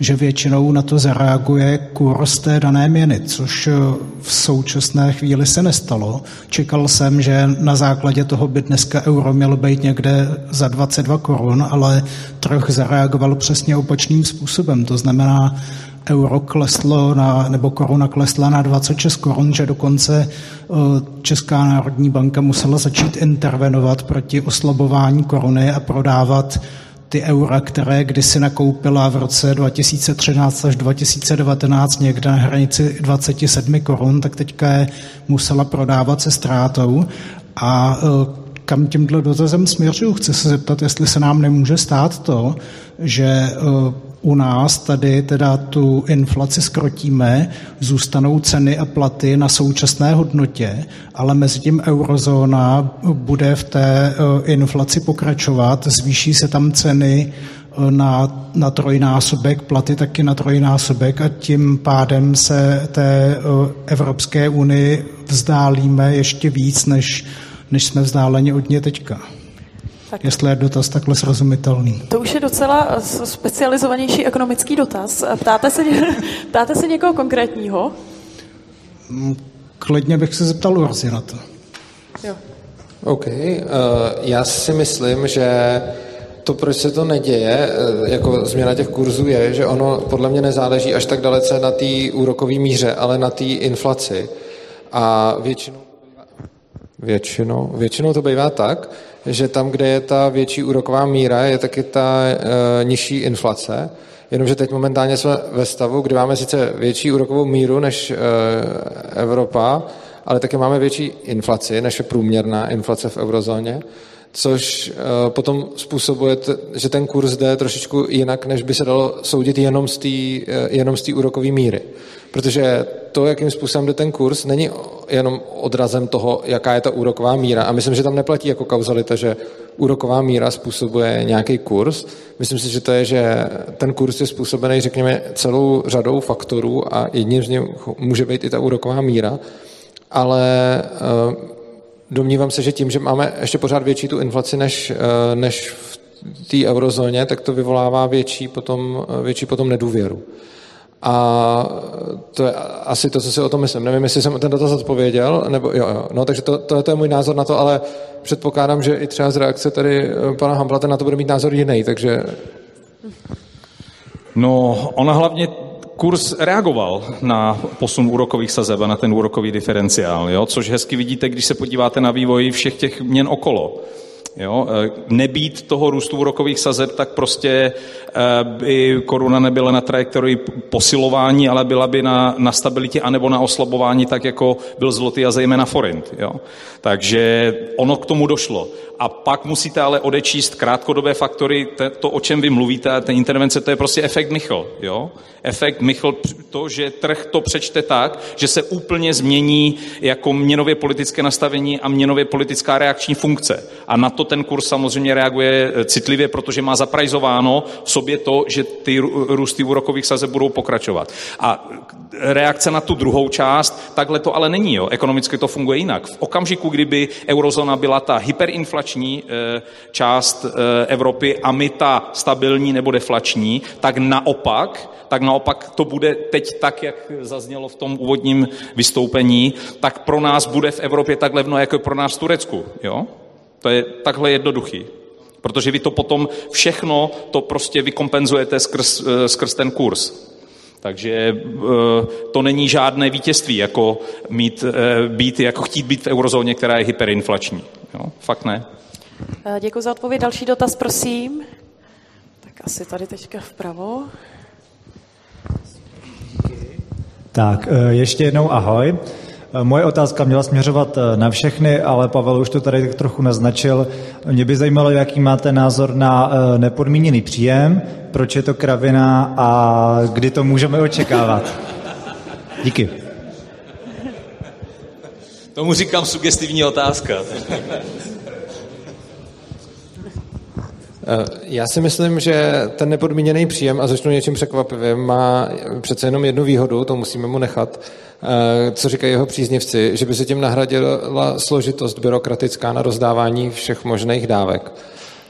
že většinou na to zareaguje kurz té dané měny, což v současné chvíli se nestalo. Čekal jsem, že na základě toho by dneska euro mělo být někde za 22 korun, ale trh zareagoval přesně opačným způsobem. To znamená, euro kleslo na, nebo koruna klesla na 26 korun, že dokonce eh, Česká národní banka musela začít intervenovat proti oslabování koruny a prodávat ty eura, které kdysi nakoupila v roce 2013 až 2019 někde na hranici 27 korun, tak teďka je musela prodávat se ztrátou. A eh, kam tímhle dotazem směřuju? Chci se zeptat, jestli se nám nemůže stát to, že eh, u nás tady teda tu inflaci skrotíme, zůstanou ceny a platy na současné hodnotě, ale mezi tím eurozóna bude v té eh, inflaci pokračovat, zvýší se tam ceny eh, na, na trojnásobek, platy taky na trojnásobek a tím pádem se té Evropské unii vzdálíme ještě víc, než, než jsme vzdáleni od ně teďka. Tak. Jestli je dotaz takhle srozumitelný. To už je docela eh, specializovanější ekonomický dotaz. Ptáte se, ptáte se někoho konkrétního? Mm, klidně bych se zeptal Urzy na to. Jo. OK. Uh, já si myslím, že to, proč se to neděje, eh, jako změna těch kurzů je, že ono podle mě nezáleží až tak dalece na té úrokové míře, ale na té inflaci. A většinou Většinou, většinou to bývá tak, že tam, kde je ta větší úroková míra, je taky ta e, nižší inflace. Jenomže teď momentálně jsme ve stavu, kdy máme sice větší úrokovou míru než e, Evropa, ale taky máme větší inflaci, než je průměrná inflace v eurozóně, což e, potom způsobuje, t, že ten kurz jde trošičku jinak, než by se dalo soudit jenom z té e, úrokové míry. Protože to, jakým způsobem jde ten kurz, není jenom odrazem toho, jaká je ta úroková míra. A myslím, že tam neplatí jako kauzalita, že úroková míra způsobuje nějaký kurz. Myslím si, že to je, že ten kurz je způsobený, řekněme, celou řadou faktorů a jedním z nich může být i ta úroková míra. Ale uh, domnívám se, že tím, že máme ještě pořád větší tu inflaci než, uh, než v té eurozóně, tak to vyvolává větší potom, větší potom nedůvěru. A to je asi to, co si o tom myslím. Nevím, jestli jsem ten dotaz odpověděl, nebo jo, jo. No, takže to, to, to je můj názor na to, ale předpokládám, že i třeba z reakce tady eh, pana Hamblata na to bude mít názor jiný, takže... No, ona hlavně kurz reagoval na posun úrokových sazeb a na ten úrokový diferenciál, jo? což hezky vidíte, když se podíváte na vývoj všech těch měn okolo. Jo? E, nebýt toho růstu úrokových sazeb, tak prostě e, by koruna nebyla na trajektorii posilování, ale byla by na, na stabilitě anebo na oslabování, tak jako byl zlotý a zejména forint. Jo? Takže ono k tomu došlo. A pak musíte ale odečíst krátkodobé faktory, to, o čem vy mluvíte, ten intervence, to je prostě efekt Michl. Jo? Efekt Michl, to, že trh to přečte tak, že se úplně změní jako měnově politické nastavení a měnově politická reakční funkce. A na to ten kurz samozřejmě reaguje eh, citlivě, protože má zaprajzováno v sobě to, že ty růsty úrokových sazeb budou pokračovat. A reakce na tu druhou část, takhle to ale není. Jo? Ekonomicky to funguje jinak. V okamžiku, kdyby eurozóna byla ta hyperinflační eh, část eh, Evropy a my ta stabilní nebo deflační, tak naopak, tak naopak to bude teď tak, jak zaznělo v tom úvodním vystoupení, tak pro nás bude v Evropě tak levno, jako pro nás v Turecku. Jo? To je takhle jednoduchý. Protože vy to potom všechno to prostě vykompenzujete skrz, eh, skrz ten kurz. Takže to není žádné vítězství, jako mít, být, jako chtít být v eurozóně, která je hyperinflační. Jo? Fakt ne. Děkuji za odpověď. Další dotaz, prosím. Tak asi tady teďka vpravo. Tak, ještě jednou ahoj. Moje otázka měla směřovat eh, na všechny, ale Pavel už to tady tak trochu naznačil. Mě by zajímalo, jaký máte názor na eh, nepodmíněný příjem, proč je to kravina a kdy to můžeme očekávat. Díky. Tomu říkám sugestivní otázka. Eh, já si myslím, že ten nepodmíněný příjem, a začnu něčím překvapivým, má přece jenom jednu výhodu, to musíme mu nechat, eh, co říkají jeho příznivci, že by se tím nahradila složitost byrokratická na rozdávání všech možných dávek.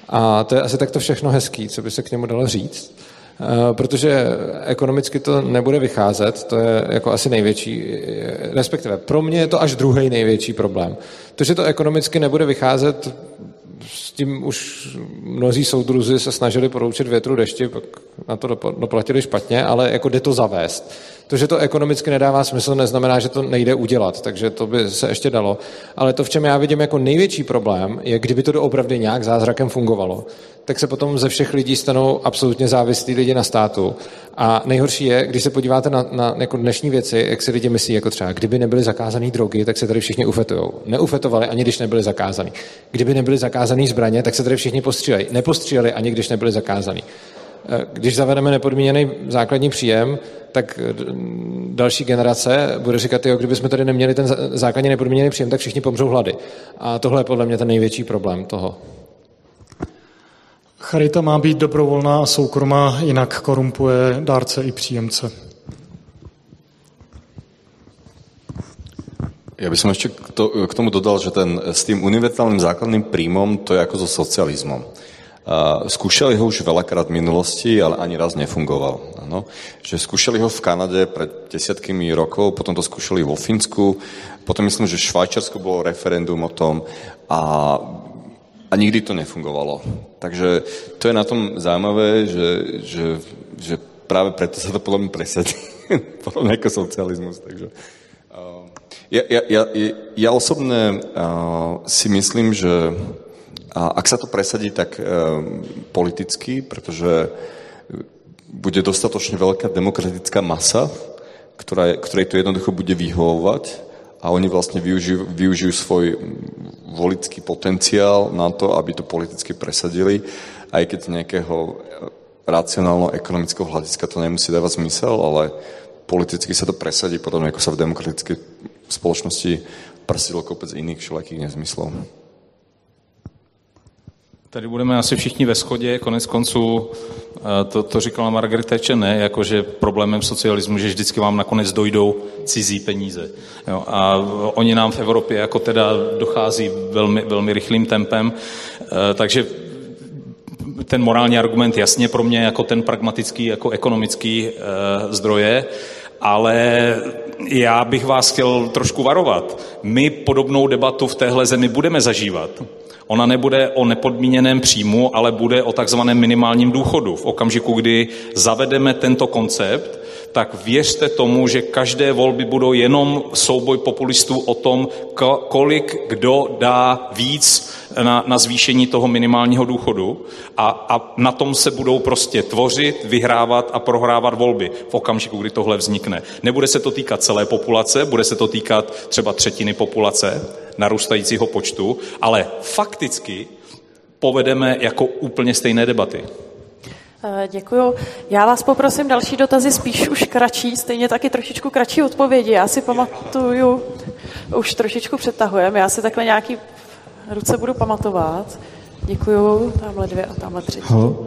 A to je asi takto všechno hezký, co by se k němu dalo říct. Eh, protože ekonomicky to nebude vycházet, to je jako asi největší, respektive pro mě je to až druhý největší problém. To, že to ekonomicky nebude vycházet, tím už mnozí soudruzi se snažili poroučit větru dešti, pak na to doplatili špatně, ale jako jde to zavést. To, že to ekonomicky nedává smysl, neznamená, že to nejde udělat, takže to by se ještě dalo. Ale to, v čem já vidím jako největší problém, je, kdyby to doopravdy nějak zázrakem fungovalo, tak se potom ze všech lidí stanou absolutně závislí lidi na státu. A nejhorší je, když se podíváte na, na jako dnešní věci, jak si lidi myslí, jako třeba, kdyby nebyly zakázané drogy, tak se tady všichni ufetují. Neufetovali, ani když nebyly zakázané. Kdyby nebyly zakázané zbraně, tak se tady všichni postřílejí. Nepostříleli, ani když nebyly zakázané. Eh, když zavedeme nepodmíněný základní příjem, tak eh, další generace bude říkat, jo, kdybychom tady neměli ten základní nepodmíněný příjem, tak všichni pomřou hlady. A tohle je podle mě ten největší problém toho. Charita má být dobrovolná a soukromá, jinak korumpuje dárce i příjemce. Ja by som ešte k, tomu dodal, že ten, s tým univerzálnym základným príjmom to je ako so socializmom. Skúšali ho už veľakrát v minulosti, ale ani raz nefungoval. Ano? Že skúšali ho v Kanade pred desiatkými rokov, potom to skúšali vo Fínsku, potom myslím, že v Švajčiarsku bolo referendum o tom a a nikdy to nefungovalo. Takže to je na tom zaujímavé, že, že, že práve preto sa to podľa mňa presadí. podľa mňa ako socializmus. Takže, uh, ja, ja, ja, ja osobne uh, si myslím, že ak sa to presadí, tak uh, politicky, pretože bude dostatočne veľká demokratická masa, ktorá, ktorej to jednoducho bude vyhovovať a oni vlastne využijú, využijú svoj volický potenciál na to, aby to politicky presadili, aj keď z nejakého racionálno-ekonomického hľadiska to nemusí dávať zmysel, ale politicky sa to presadí, podobne ako sa v demokratickej spoločnosti presadilo kopec iných všelijakých nezmyslov. Tady budeme asi všichni ve shodě, konec konců eh, to, to říkala Margaret Thatcher, ne, jakože problémem socialismu, že vždycky vám nakonec dojdou cizí peníze. Jo, a oni nám v Evropě jako teda dochází velmi, velmi rychlým tempem, eh, takže ten morální argument jasně pro mě jako ten pragmatický, jako ekonomický eh, zdroje, ale já bych vás chtěl trošku varovat. My podobnou debatu v téhle zemi budeme zažívat. Ona nebude o nepodmíněném příjmu, ale bude o takzvaném minimálním důchodu. V okamžiku, kdy zavedeme tento koncept, tak věřte tomu, že každé volby budou jenom souboj populistů o tom, kolik kdo dá víc na, na zvýšení toho minimálního důchodu a, a na tom se budou prostě tvořit, vyhrávat a prohrávat volby v okamžiku, kdy tohle vznikne. Nebude se to týkat celé populace, bude se to týkat třeba třetiny populace, narůstajícího počtu, ale fakticky povedeme jako úplně stejné debaty. Eh, děkuju. Já vás poprosím další dotazy, spíš už kratší, stejně taky trošičku kratší odpovědi. Já si pamatuju, už trošičku přetahujeme, já si takhle nějaký ruce budu pamatovat. Děkuju, tamhle dvě a tamhle tři. Halo.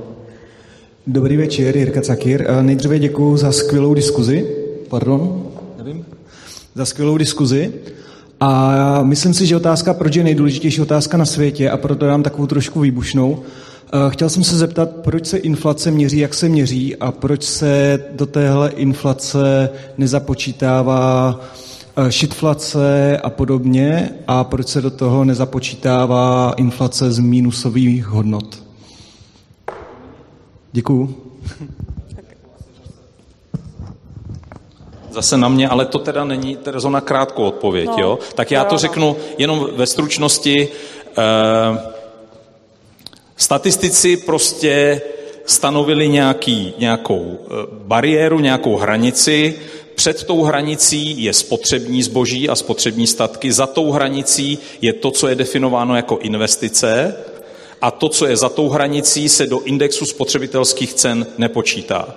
Dobrý večer, Jirka Cakir. Eh, nejdříve děkuji za skvělou diskuzi. Pardon, nevím. Za skvělou diskuzi. A myslím si, že otázka, proč je nejdůležitější otázka na světě a proto dám takovou trošku výbušnou. Eh, chtěl jsem se zeptat, proč se inflace měří, jak se měří a proč se do téhle inflace nezapočítává eh, šitflace a podobně a proč se do toho nezapočítává inflace z mínusových hodnot. Děkuju. Zase na mě, ale to teda není Terzo na krátkou odpověď, no, jo? Tak já to řeknu jenom ve stručnosti. Uh, statistici prostě stanovili nějaký, nějakou eh, bariéru, nějakou hranici, před tou hranicí je spotřební zboží a spotřební statky, za tou hranicí je to, co je definováno jako investice. A to, co je za tou hranicí, se do indexu spotřebitelských cen nepočítá.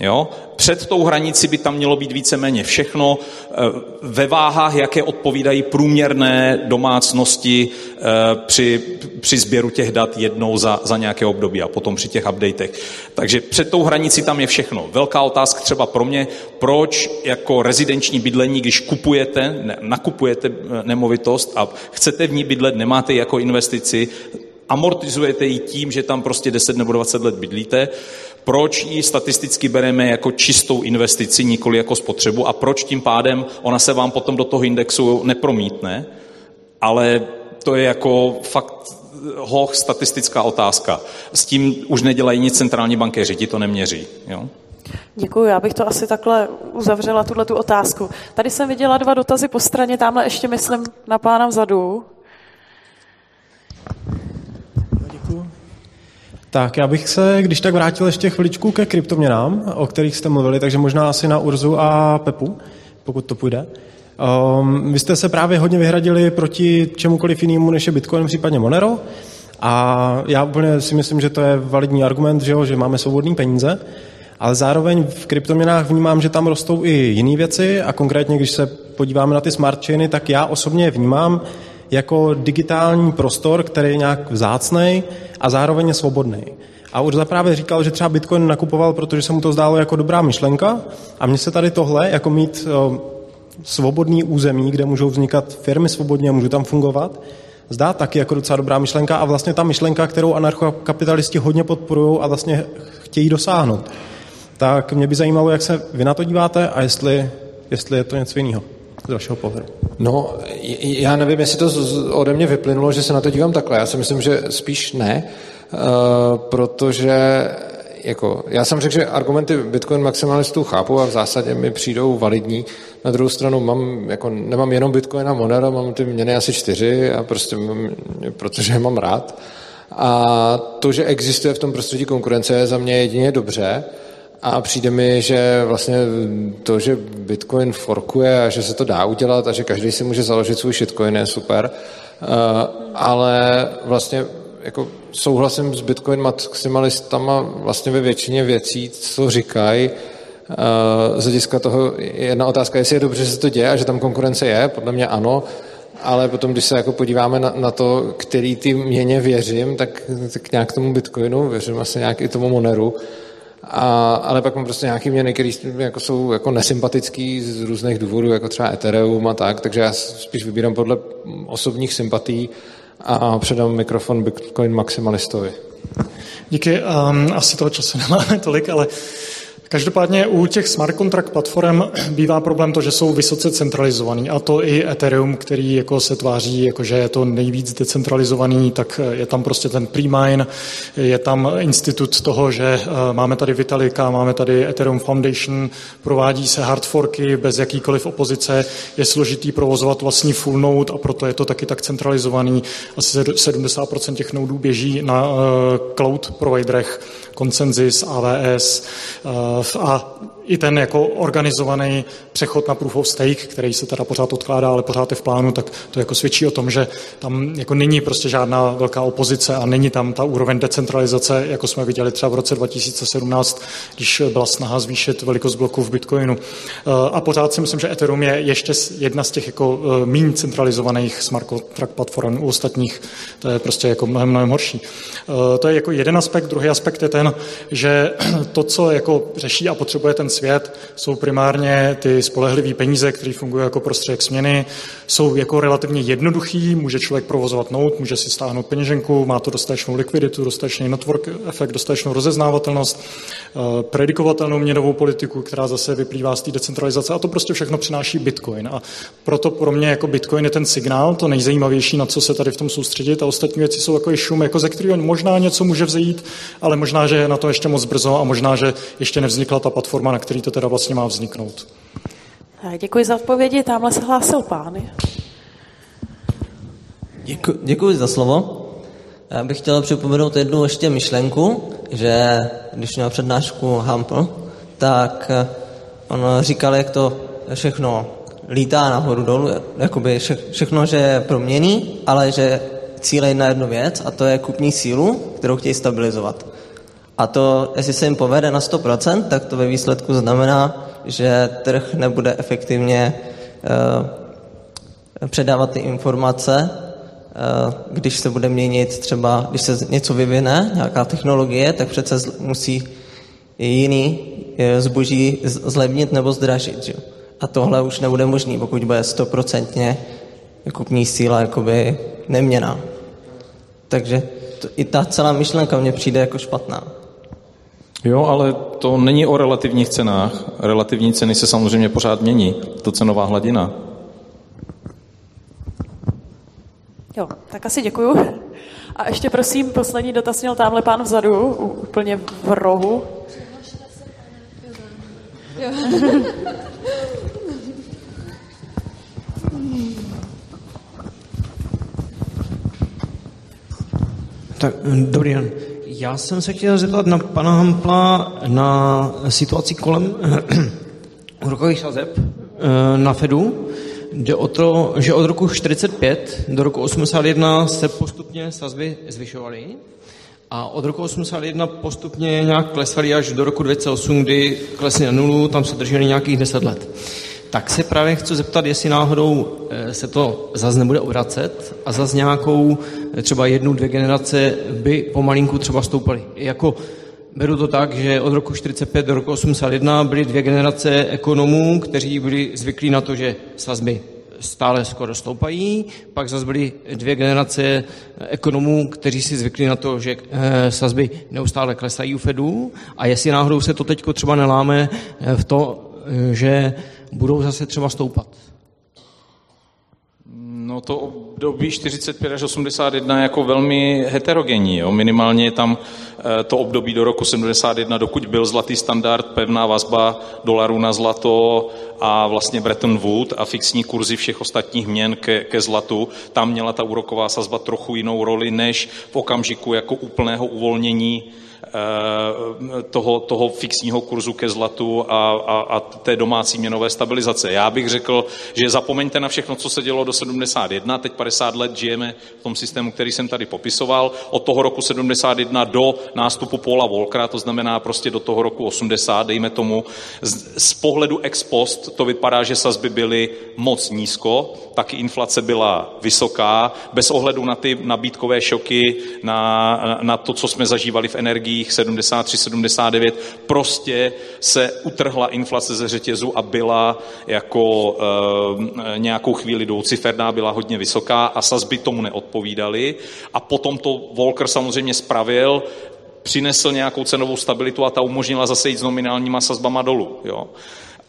Jo? Před tou hranici by tam mělo být víceméně všechno eh, ve váhách, jaké odpovídají průměrné domácnosti eh, při, při sběru těch dat jednou za, za nějaké období a potom při těch updatech. Takže před tou hranici tam je všechno. Velká otázka třeba pro mě, proč jako rezidenční bydlení, když kupujete, ne, nakupujete eh, nemovitost a chcete v ní bydlet, nemáte jako investici, amortizujete ji tím, že tam prostě 10 nebo 20 let bydlíte, proč ji statisticky bereme jako čistou investici, nikoli jako spotřebu a proč tím pádem ona se vám potom do toho indexu nepromítne, ale to je jako fakt hoch statistická otázka. S tím už nedělají nic centrální bankéři, ti to neměří. Jo? Děkuji, já bych to asi takhle uzavřela, tuhle tu otázku. Tady jsem viděla dva dotazy po straně, tamhle ještě myslím na pána vzadu. Tak já bych se, když tak vrátil ještě chviličku ke kryptoměnám, o kterých jste mluvili, takže možná asi na Urzu a Pepu, pokud to půjde. Um, vy jste se právě hodně vyhradili proti čemukoliv jinému, než je Bitcoin, případně Monero. A já úplně si myslím, že to je validní argument, že, jo, že máme svobodné peníze, ale zároveň v kryptoměnách vnímám, že tam rostou i jiné věci a konkrétně, když se podíváme na ty smart chainy, tak já osobně vnímám jako digitální prostor, který je nějak vzácný a zároveň je svobodný. A Urza právě říkal, že třeba Bitcoin nakupoval, protože se mu to zdálo jako dobrá myšlenka a mně se tady tohle, jako mít uh, svobodný území, kde můžou vznikat firmy svobodně a můžou tam fungovat, zdá taky jako docela dobrá myšlenka a vlastně ta myšlenka, kterou anarchokapitalisti hodně podporují a vlastně chtějí dosáhnout. Tak mě by zajímalo, jak se vy na to díváte a jestli, jestli je to něco jiného z vašeho pohledu. No, já nevím, jestli to ode mě vyplynulo, že se na to dívám takhle. Já si myslím, že spíš ne, uh, protože jako, já jsem řekl, že argumenty Bitcoin maximalistů chápu a v zásadě mi přijdou validní. Na druhou stranu mám, jako, nemám jenom Bitcoin a Monero, mám ty měny asi čtyři a prostě mám, protože je mám rád. A to, že existuje v tom prostředí konkurence, je za mě jedině dobře. A přijde mi, že vlastně to, že Bitcoin forkuje a že se to dá udělat a že každý si může založit svůj shitcoin, je super. Uh, ale vlastně jako souhlasím s Bitcoin maximalistama vlastně ve většině věcí, co říkají. Uh, z hlediska toho jedna otázka, jestli je dobře, že se to děje a že tam konkurence je, podle mě ano, ale potom, když se jako podíváme na, na to, který ty měně věřím, tak, tak nějak tomu Bitcoinu, věřím asi nějak i tomu Moneru, a, ale pak mám prostě nějaký měny, které jako jsou jako nesympatický z různých důvodů, jako třeba Ethereum a tak, takže já spíš vybírám podle osobních sympatí a předám mikrofon Bitcoin maximalistovi. Díky. Um, asi toho času nemáme tolik, ale Každopádně u těch smart contract platform bývá problém to, že jsou vysoce centralizovaný a to i Ethereum, který jako se tváří, jako že je to nejvíc decentralizovaný, tak je tam prostě ten pre-mine, je tam institut toho, že eh, máme tady Vitalika, máme tady Ethereum Foundation, provádí se hard forky bez jakýkoliv opozice, je složitý provozovat vlastní full node a proto je to taky tak centralizovaný. Asi 70% těch nodů běží na eh, cloud providerech, Consensus, AWS, a i ten jako organizovaný přechod na proof of stake, který se teda pořád odkládá, ale pořád je v plánu, tak to jako svědčí o tom, že tam jako není prostě žádná velká opozice a není tam ta úroveň decentralizace, jako jsme viděli třeba v roce 2017, když byla snaha zvýšit velikost bloku v Bitcoinu. A pořád si myslím, že Ethereum je ještě jedna z těch jako e, méně centralizovaných smart contract platform u ostatních. To je prostě jako mnohem, mnohem horší. E, to je jako jeden aspekt. Druhý aspekt je ten, že to, co jako řeší a potřebuje ten svět, jsou primárně ty spolehlivé peníze, které fungují jako prostředek směny, jsou jako relativně jednoduchý, může člověk provozovat nout, může si stáhnout peněženku, má to dostatečnou likviditu, dostatečný network efekt, dostatečnou rozeznávatelnost, eh, predikovatelnou měnovou politiku, která zase vyplývá z té decentralizace a to prostě všechno přináší Bitcoin. A proto pro mě jako Bitcoin je ten signál, to nejzajímavější, na co se tady v tom soustředit a ostatní věci jsou jako šum, jako ze kterého možná něco může vzejít, ale možná, že je na to ještě moc brzo a možná, že ještě nevznikla ta platforma, na který to teda vlastně má vzniknout. Děkuji za odpovědi, tamhle se hlásil pán. Děkuji, děkuji za slovo. Já bych chtěl připomenout jednu ještě myšlenku, že když měl přednášku Hampl, tak on říkal, jak to všechno lítá nahoru dolů, jakoby vše, všechno, že je proměný, ale že cílejí na jednu věc a to je kupní sílu, kterou chtějí stabilizovat. A to, jestli se jim povede na 100%, tak to ve výsledku znamená, že trh nebude efektivně uh, předávat ty informace, uh, když se bude měnit třeba, když se něco vyvine, nějaká technologie, tak přece musí jiný eh, zboží zlevnit nebo zdražit. Že? A tohle už nebude možný, pokud bude stoprocentně kupní síla jakoby neměná. Takže to, i ta celá myšlenka mně přijde jako špatná. Jo, ale to není o relativních cenách. Relativní ceny se samozřejmě pořád mění. To cenová hladina. Jo, tak asi děkuju. A ještě prosím, poslední dotaz měl tamhle pán vzadu, úplně v rohu. Jo. Tak, dobrý den. Já jsem se chtěl zeptat na pana Hampla na situaci kolem úrokových sazeb eh, na Fedu. Jde o to, že od roku 45 do roku 81 se postupně sazby zvyšovaly a od roku 81 postupně nějak klesaly až do roku 2008, kdy klesly na nulu, tam se drželi nějakých 10 let. Tak se právě chci zeptat, jestli náhodou eh, se to zase nebude obracet a zase nějakou eh, třeba jednu, dvě generace by pomalinku třeba stoupaly. Jako beru to tak, že od roku 45 do roku 81 byly dvě generace ekonomů, kteří byli zvyklí na to, že sazby stále skoro stoupají, pak zase byly dvě generace eh, ekonomů, kteří si zvykli na to, že sazby neustále klesají u Fedu a jestli náhodou se to teď třeba neláme v to, že budou zase třeba stoupat? No to období 45 až 81 je jako velmi heterogenní. Jo? Minimálně je tam eh, to období do roku 71, dokud byl zlatý standard, pevná vazba dolaru na zlato a vlastně Bretton Woods a fixní kurzy všech ostatních měn ke, ke zlatu. Tam měla ta úroková sazba trochu jinou roli, než v okamžiku jako úplného uvolnění toho, toho fixního kurzu ke zlatu a, a, a té domácí měnové stabilizace. Já bych řekl, že zapomeňte na všechno, co se dělo do 71, teď 50 let žijeme v tom systému, který jsem tady popisoval, od toho roku 71 do nástupu Paula Volkra, to znamená prostě do toho roku 80, dejme tomu. Z, z pohledu ex post to vypadá, že sazby byly moc nízko, taky inflace byla vysoká, bez ohledu na ty nabídkové šoky, na, na to, co jsme zažívali v energiích 73, 79, prostě se utrhla inflace ze řetězu a byla jako e, nějakou chvíli dvouciferná, byla hodně vysoká a sazby tomu neodpovídaly. A potom to Volker samozřejmě spravil, přinesl nějakou cenovou stabilitu a ta umožnila zase jít s nominálníma sazbama dolů. Jo.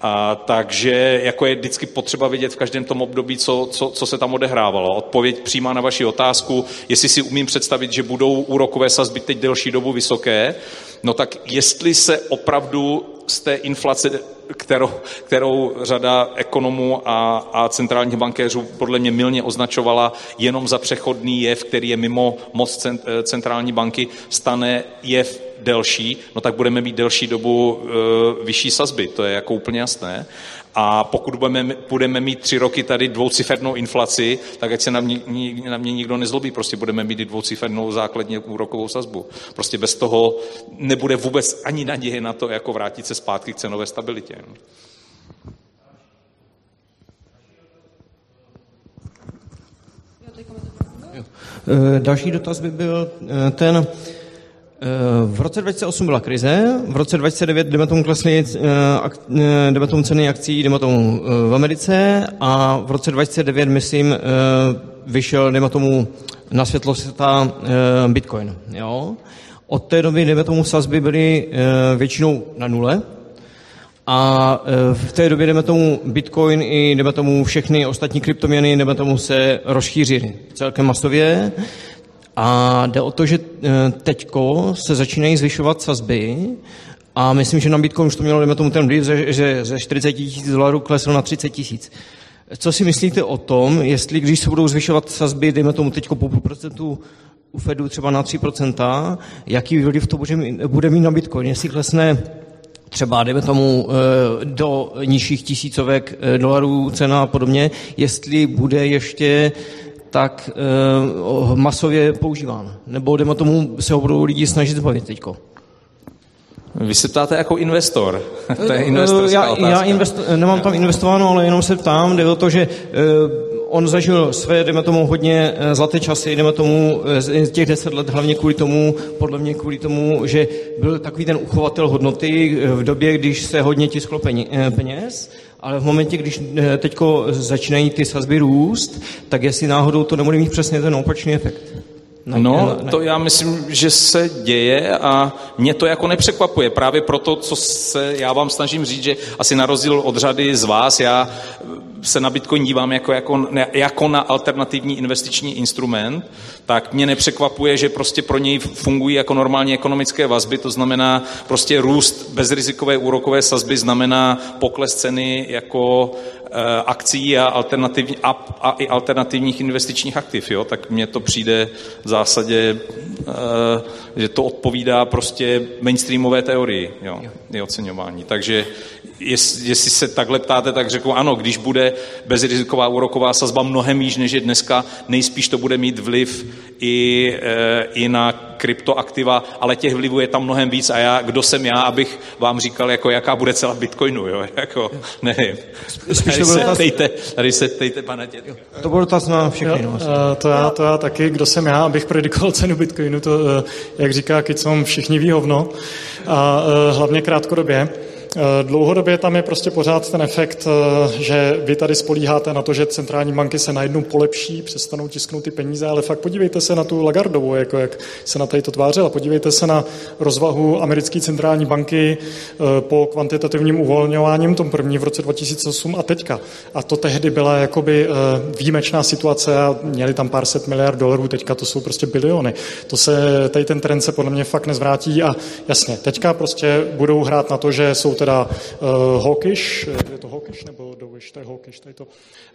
A, takže jako je vždycky potřeba vidět v každém tom období, co, co, co se tam odehrávalo. Odpověď přímá na vaši otázku, jestli si umím představit, že budou úrokové sazby teď delší dobu vysoké, no tak jestli se opravdu z té inflace, kterou, kterou řada ekonomů a, a centrálních bankéřů podle mě milně označovala jenom za přechodný jev, který je mimo moc centrální banky, stane jev delší, no tak budeme mít delší dobu e, vyšší sazby, to je jako úplně jasné. A pokud budeme, budeme mít tři roky tady dvoucifernou inflaci, tak ať se na mě, na mě nikdo nezlobí, prostě budeme mít i dvoucifernou základně úrokovou sazbu. Prostě bez toho nebude vůbec ani naděje na to, jako vrátit se zpátky k cenové stabilitě. E, další dotaz by byl e, ten, v roce 2008 byla krize, v roce 2009 jdeme tomu klesly jdeme tomu ceny akcí jdeme tomu v Americe a v roce 2009, myslím, vyšel jdeme tomu na světlo světa Bitcoin. Jo? Od té doby, jdeme tomu, sazby byly většinou na nule, a v té době, jdeme tomu, Bitcoin i jdeme tomu všechny ostatní kryptoměny, jdeme tomu se rozšířily celkem masově. A jde o to, že e, teďko se začínají zvyšovat sazby a myslím, že na Bitcoin už to mělo, jdeme tomu ten vliv, že ze 40 tisíc dolarů klesl na 30 tisíc. Co si myslíte o tom, jestli když se budou zvyšovat sazby, dejme tomu teď po půl procentu u Fedu třeba na 3%, jaký vliv to bude mít na Bitcoin? Jestli klesne třeba, dejme tomu, e, do nižších tisícovek e, dolarů cena a podobně, jestli bude ještě tak uh, masově používán. Nebo jdeme tomu, se ho budou lidi snažit zbavit teďko. Vy se ptáte jako investor. to je eh, já, já invest, nemám tam investováno, ale jenom se ptám, jde o to, že uh, on zažil své, jdeme tomu, hodně zlaté časy, jdeme tomu, těch deset let, hlavně kvůli tomu, podle mě kvůli tomu, že byl takový ten uchovatel hodnoty v době, když se hodně tisklo peněz ale v momentě, když eh, teď začínají ty sazby růst, tak jestli náhodou to nebude mít přesně ten opačný efekt. No, ne, ne. to já myslím, že se děje a mě to jako nepřekvapuje. Právě proto, co se já vám snažím říct, že asi na rozdíl od řady z vás, já se na Bitcoin dívám jako, jako, jako na alternativní investiční instrument, tak mě nepřekvapuje, že prostě pro něj fungují jako normální ekonomické vazby, to znamená prostě růst bezrizikové úrokové sazby znamená pokles ceny jako akcí a, alternativní, a, a i alternativních investičních aktiv, jo? tak mně to přijde v zásadě, e, že to odpovídá prostě mainstreamové teorii, jo, jo. oceňování. Takže jest, jestli se takhle ptáte, tak řeknu ano, když bude bezriziková úroková sazba mnohem níž než je dneska, nejspíš to bude mít vliv i, e, i na kryptoaktiva, ale těch vlivů je tam mnohem víc a já, kdo jsem já, abych vám říkal, jako jaká bude celá Bitcoinu, jo, jako, nevím. Spíš tady, se tejte, tady se tejte, pane tě. To byl dotaz na všechny. Jo, no, to, já, to já taky, kdo jsem já, abych predikoval cenu Bitcoinu, to, e, jak říká Kicom, všichni ví hovno a hlavně krátkodobě. Eh, dlouhodobě tam je prostě pořád ten efekt, eh, že vy tady spolíháte na to, že centrální banky se najednou polepší, přestanou tisknout ty peníze, ale fakt podívejte se na tu Lagardovou, jako jak se na tady to tvářila. Podívejte se na rozvahu americké centrální banky eh, po kvantitativním uvolňováním, tom první v roce 2008 a teďka. A to tehdy byla jakoby výjimečná situace a měli tam pár set miliard dolarů, teďka to jsou prostě biliony. To se, tady ten trend se podle mě fakt nezvrátí a jasně, teďka prostě budou hrát na to, že jsou teda uh, hawkish, je to hawkish nebo dovish, to je hawkish, je to,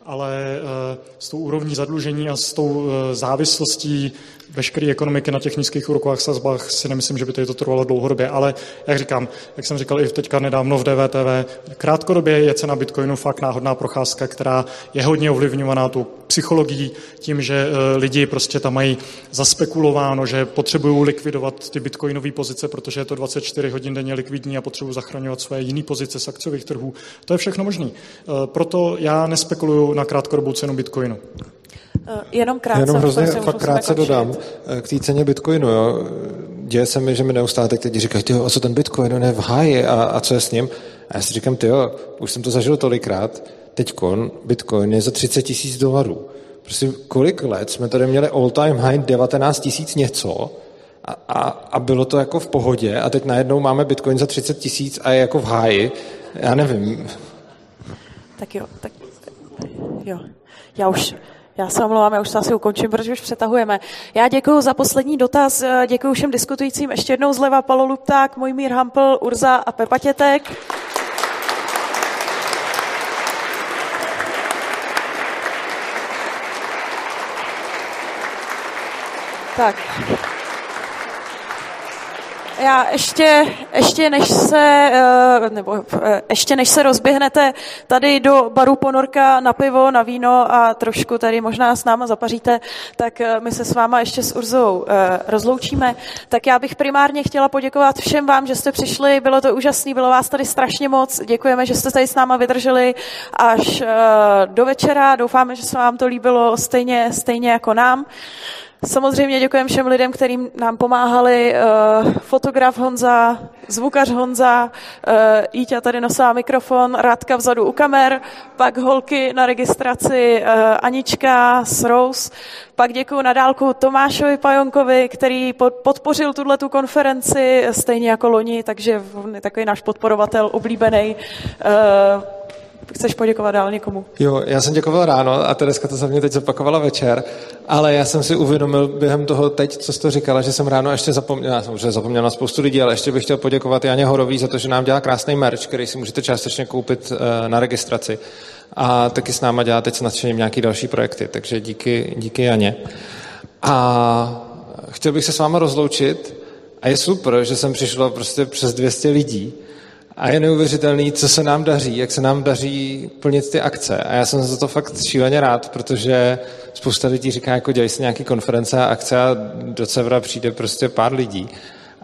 ale uh, s tou úrovní zadlužení a s tou uh, závislostí veškeré ekonomiky na těch nízkých úrokových sazbách si nemyslím, že by to trvalo dlouhodobě, ale jak říkám, jak jsem říkal i teďka nedávno v DVTV, krátkodobě je cena Bitcoinu fakt náhodná procházka, která je hodně ovlivňovaná tu psychologií, tím, že e, lidi prostě tam mají zaspekulováno, že potřebují likvidovat ty bitcoinové pozice, protože je to 24 hodin denně likvidní a potřebují zachraňovat své jiné pozice z akciových trhů. To je všechno možné. Proto já nespekuluju na krátkodobou cenu bitcoinu. Eh, jenom krátce. Jenom hrozně fakt krátce dodám eh, k té ceně Bitcoinu. Jo. Děje se mi, že mi neustále teď lidi říkají, tyjo, a co ten Bitcoin, on je v háji a, a co je s ním? A já si říkám, tyjo, už jsem to zažil tolikrát, teď Bitcoin je za 30 tisíc dolarů. Prostě kolik let jsme tady měli all time high 19 tisíc něco a, a, a bylo to jako v pohodě a teď najednou máme Bitcoin za 30 tisíc a je jako v háji. Já nevím. Tak jo, tak jo. Já už já se omlouvám, já už se asi ukončím, protože už přetahujeme. Já děkuji za poslední dotaz, děkuji všem diskutujícím. Ještě jednou zleva Palo Lupták, Mojmír Hampl, Urza a Pepa Tětek. Tak já ještě, ještě než se, eh, nebo eh, ještě než se rozběhnete tady do baru Ponorka na pivo, na víno a trošku tady možná s náma zapaříte, tak eh, my se s váma ještě s Urzou rozloučíme. Tak já bych primárně chtěla poděkovat všem vám, že jste přišli, bylo to úžasné, bylo vás tady strašně moc, děkujeme, že jste tady s náma vydrželi až do večera, doufáme, že se vám to líbilo stejně, stejně jako nám. Samozřejmě děkujeme všem lidem, kterým nám pomáhali. Uh, fotograf Honza, zvukař Honza, Jíťa tady nosila mikrofon, Rádka vzadu u kamer, pak holky na registraci uh, Anička s Rose. Pak děkuji na dálku Tomášovi Pajonkovi, který podpořil tuhle tu konferenci, stejně jako loni, takže on je takový náš podporovatel oblíbený. Chceš poděkovat dál někomu? Jo, já jsem děkoval ráno a Tereska to za mě teď zopakovala večer, ale já jsem si uvědomil během toho teď, co jsi to říkala, že jsem ráno ještě zapomněl, já jsem už zapomněl na spoustu lidí, ale ještě bych chtěl poděkovat Janě Horový za to, že nám dělá krásný merch, který si můžete částečně koupit eh, na registraci. A taky s náma dělá teď s nadšením nějaký další projekty, takže díky, díky Janě. A chtěl bych se s váma rozloučit a je super, že jsem přišlo prostě přes 200 lidí, a je neuvěřitelný, co se nám daří, jak se nám daří plnit ty akce. A já jsem za to fakt šíleně rád, protože spousta lidí říká, jako dělají se nějaký konference a akce a do Cevra přijde prostě pár lidí.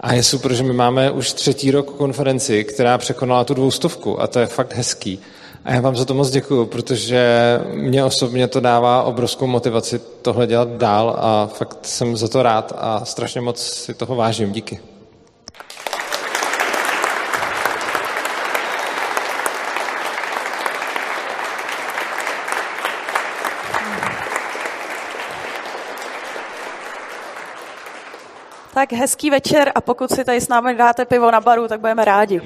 A je super, že my máme už třetí rok konferenci, která překonala tu dvoustovku a to je fakt hezký. A já vám za to moc děkuju, protože mě osobně to dává obrovskou motivaci tohle dělat dál a fakt jsem za to rád a strašně moc si toho vážím. Díky. Tak hezký večer a pokud si tady s námi dáte pivo na baru, tak budeme rádi.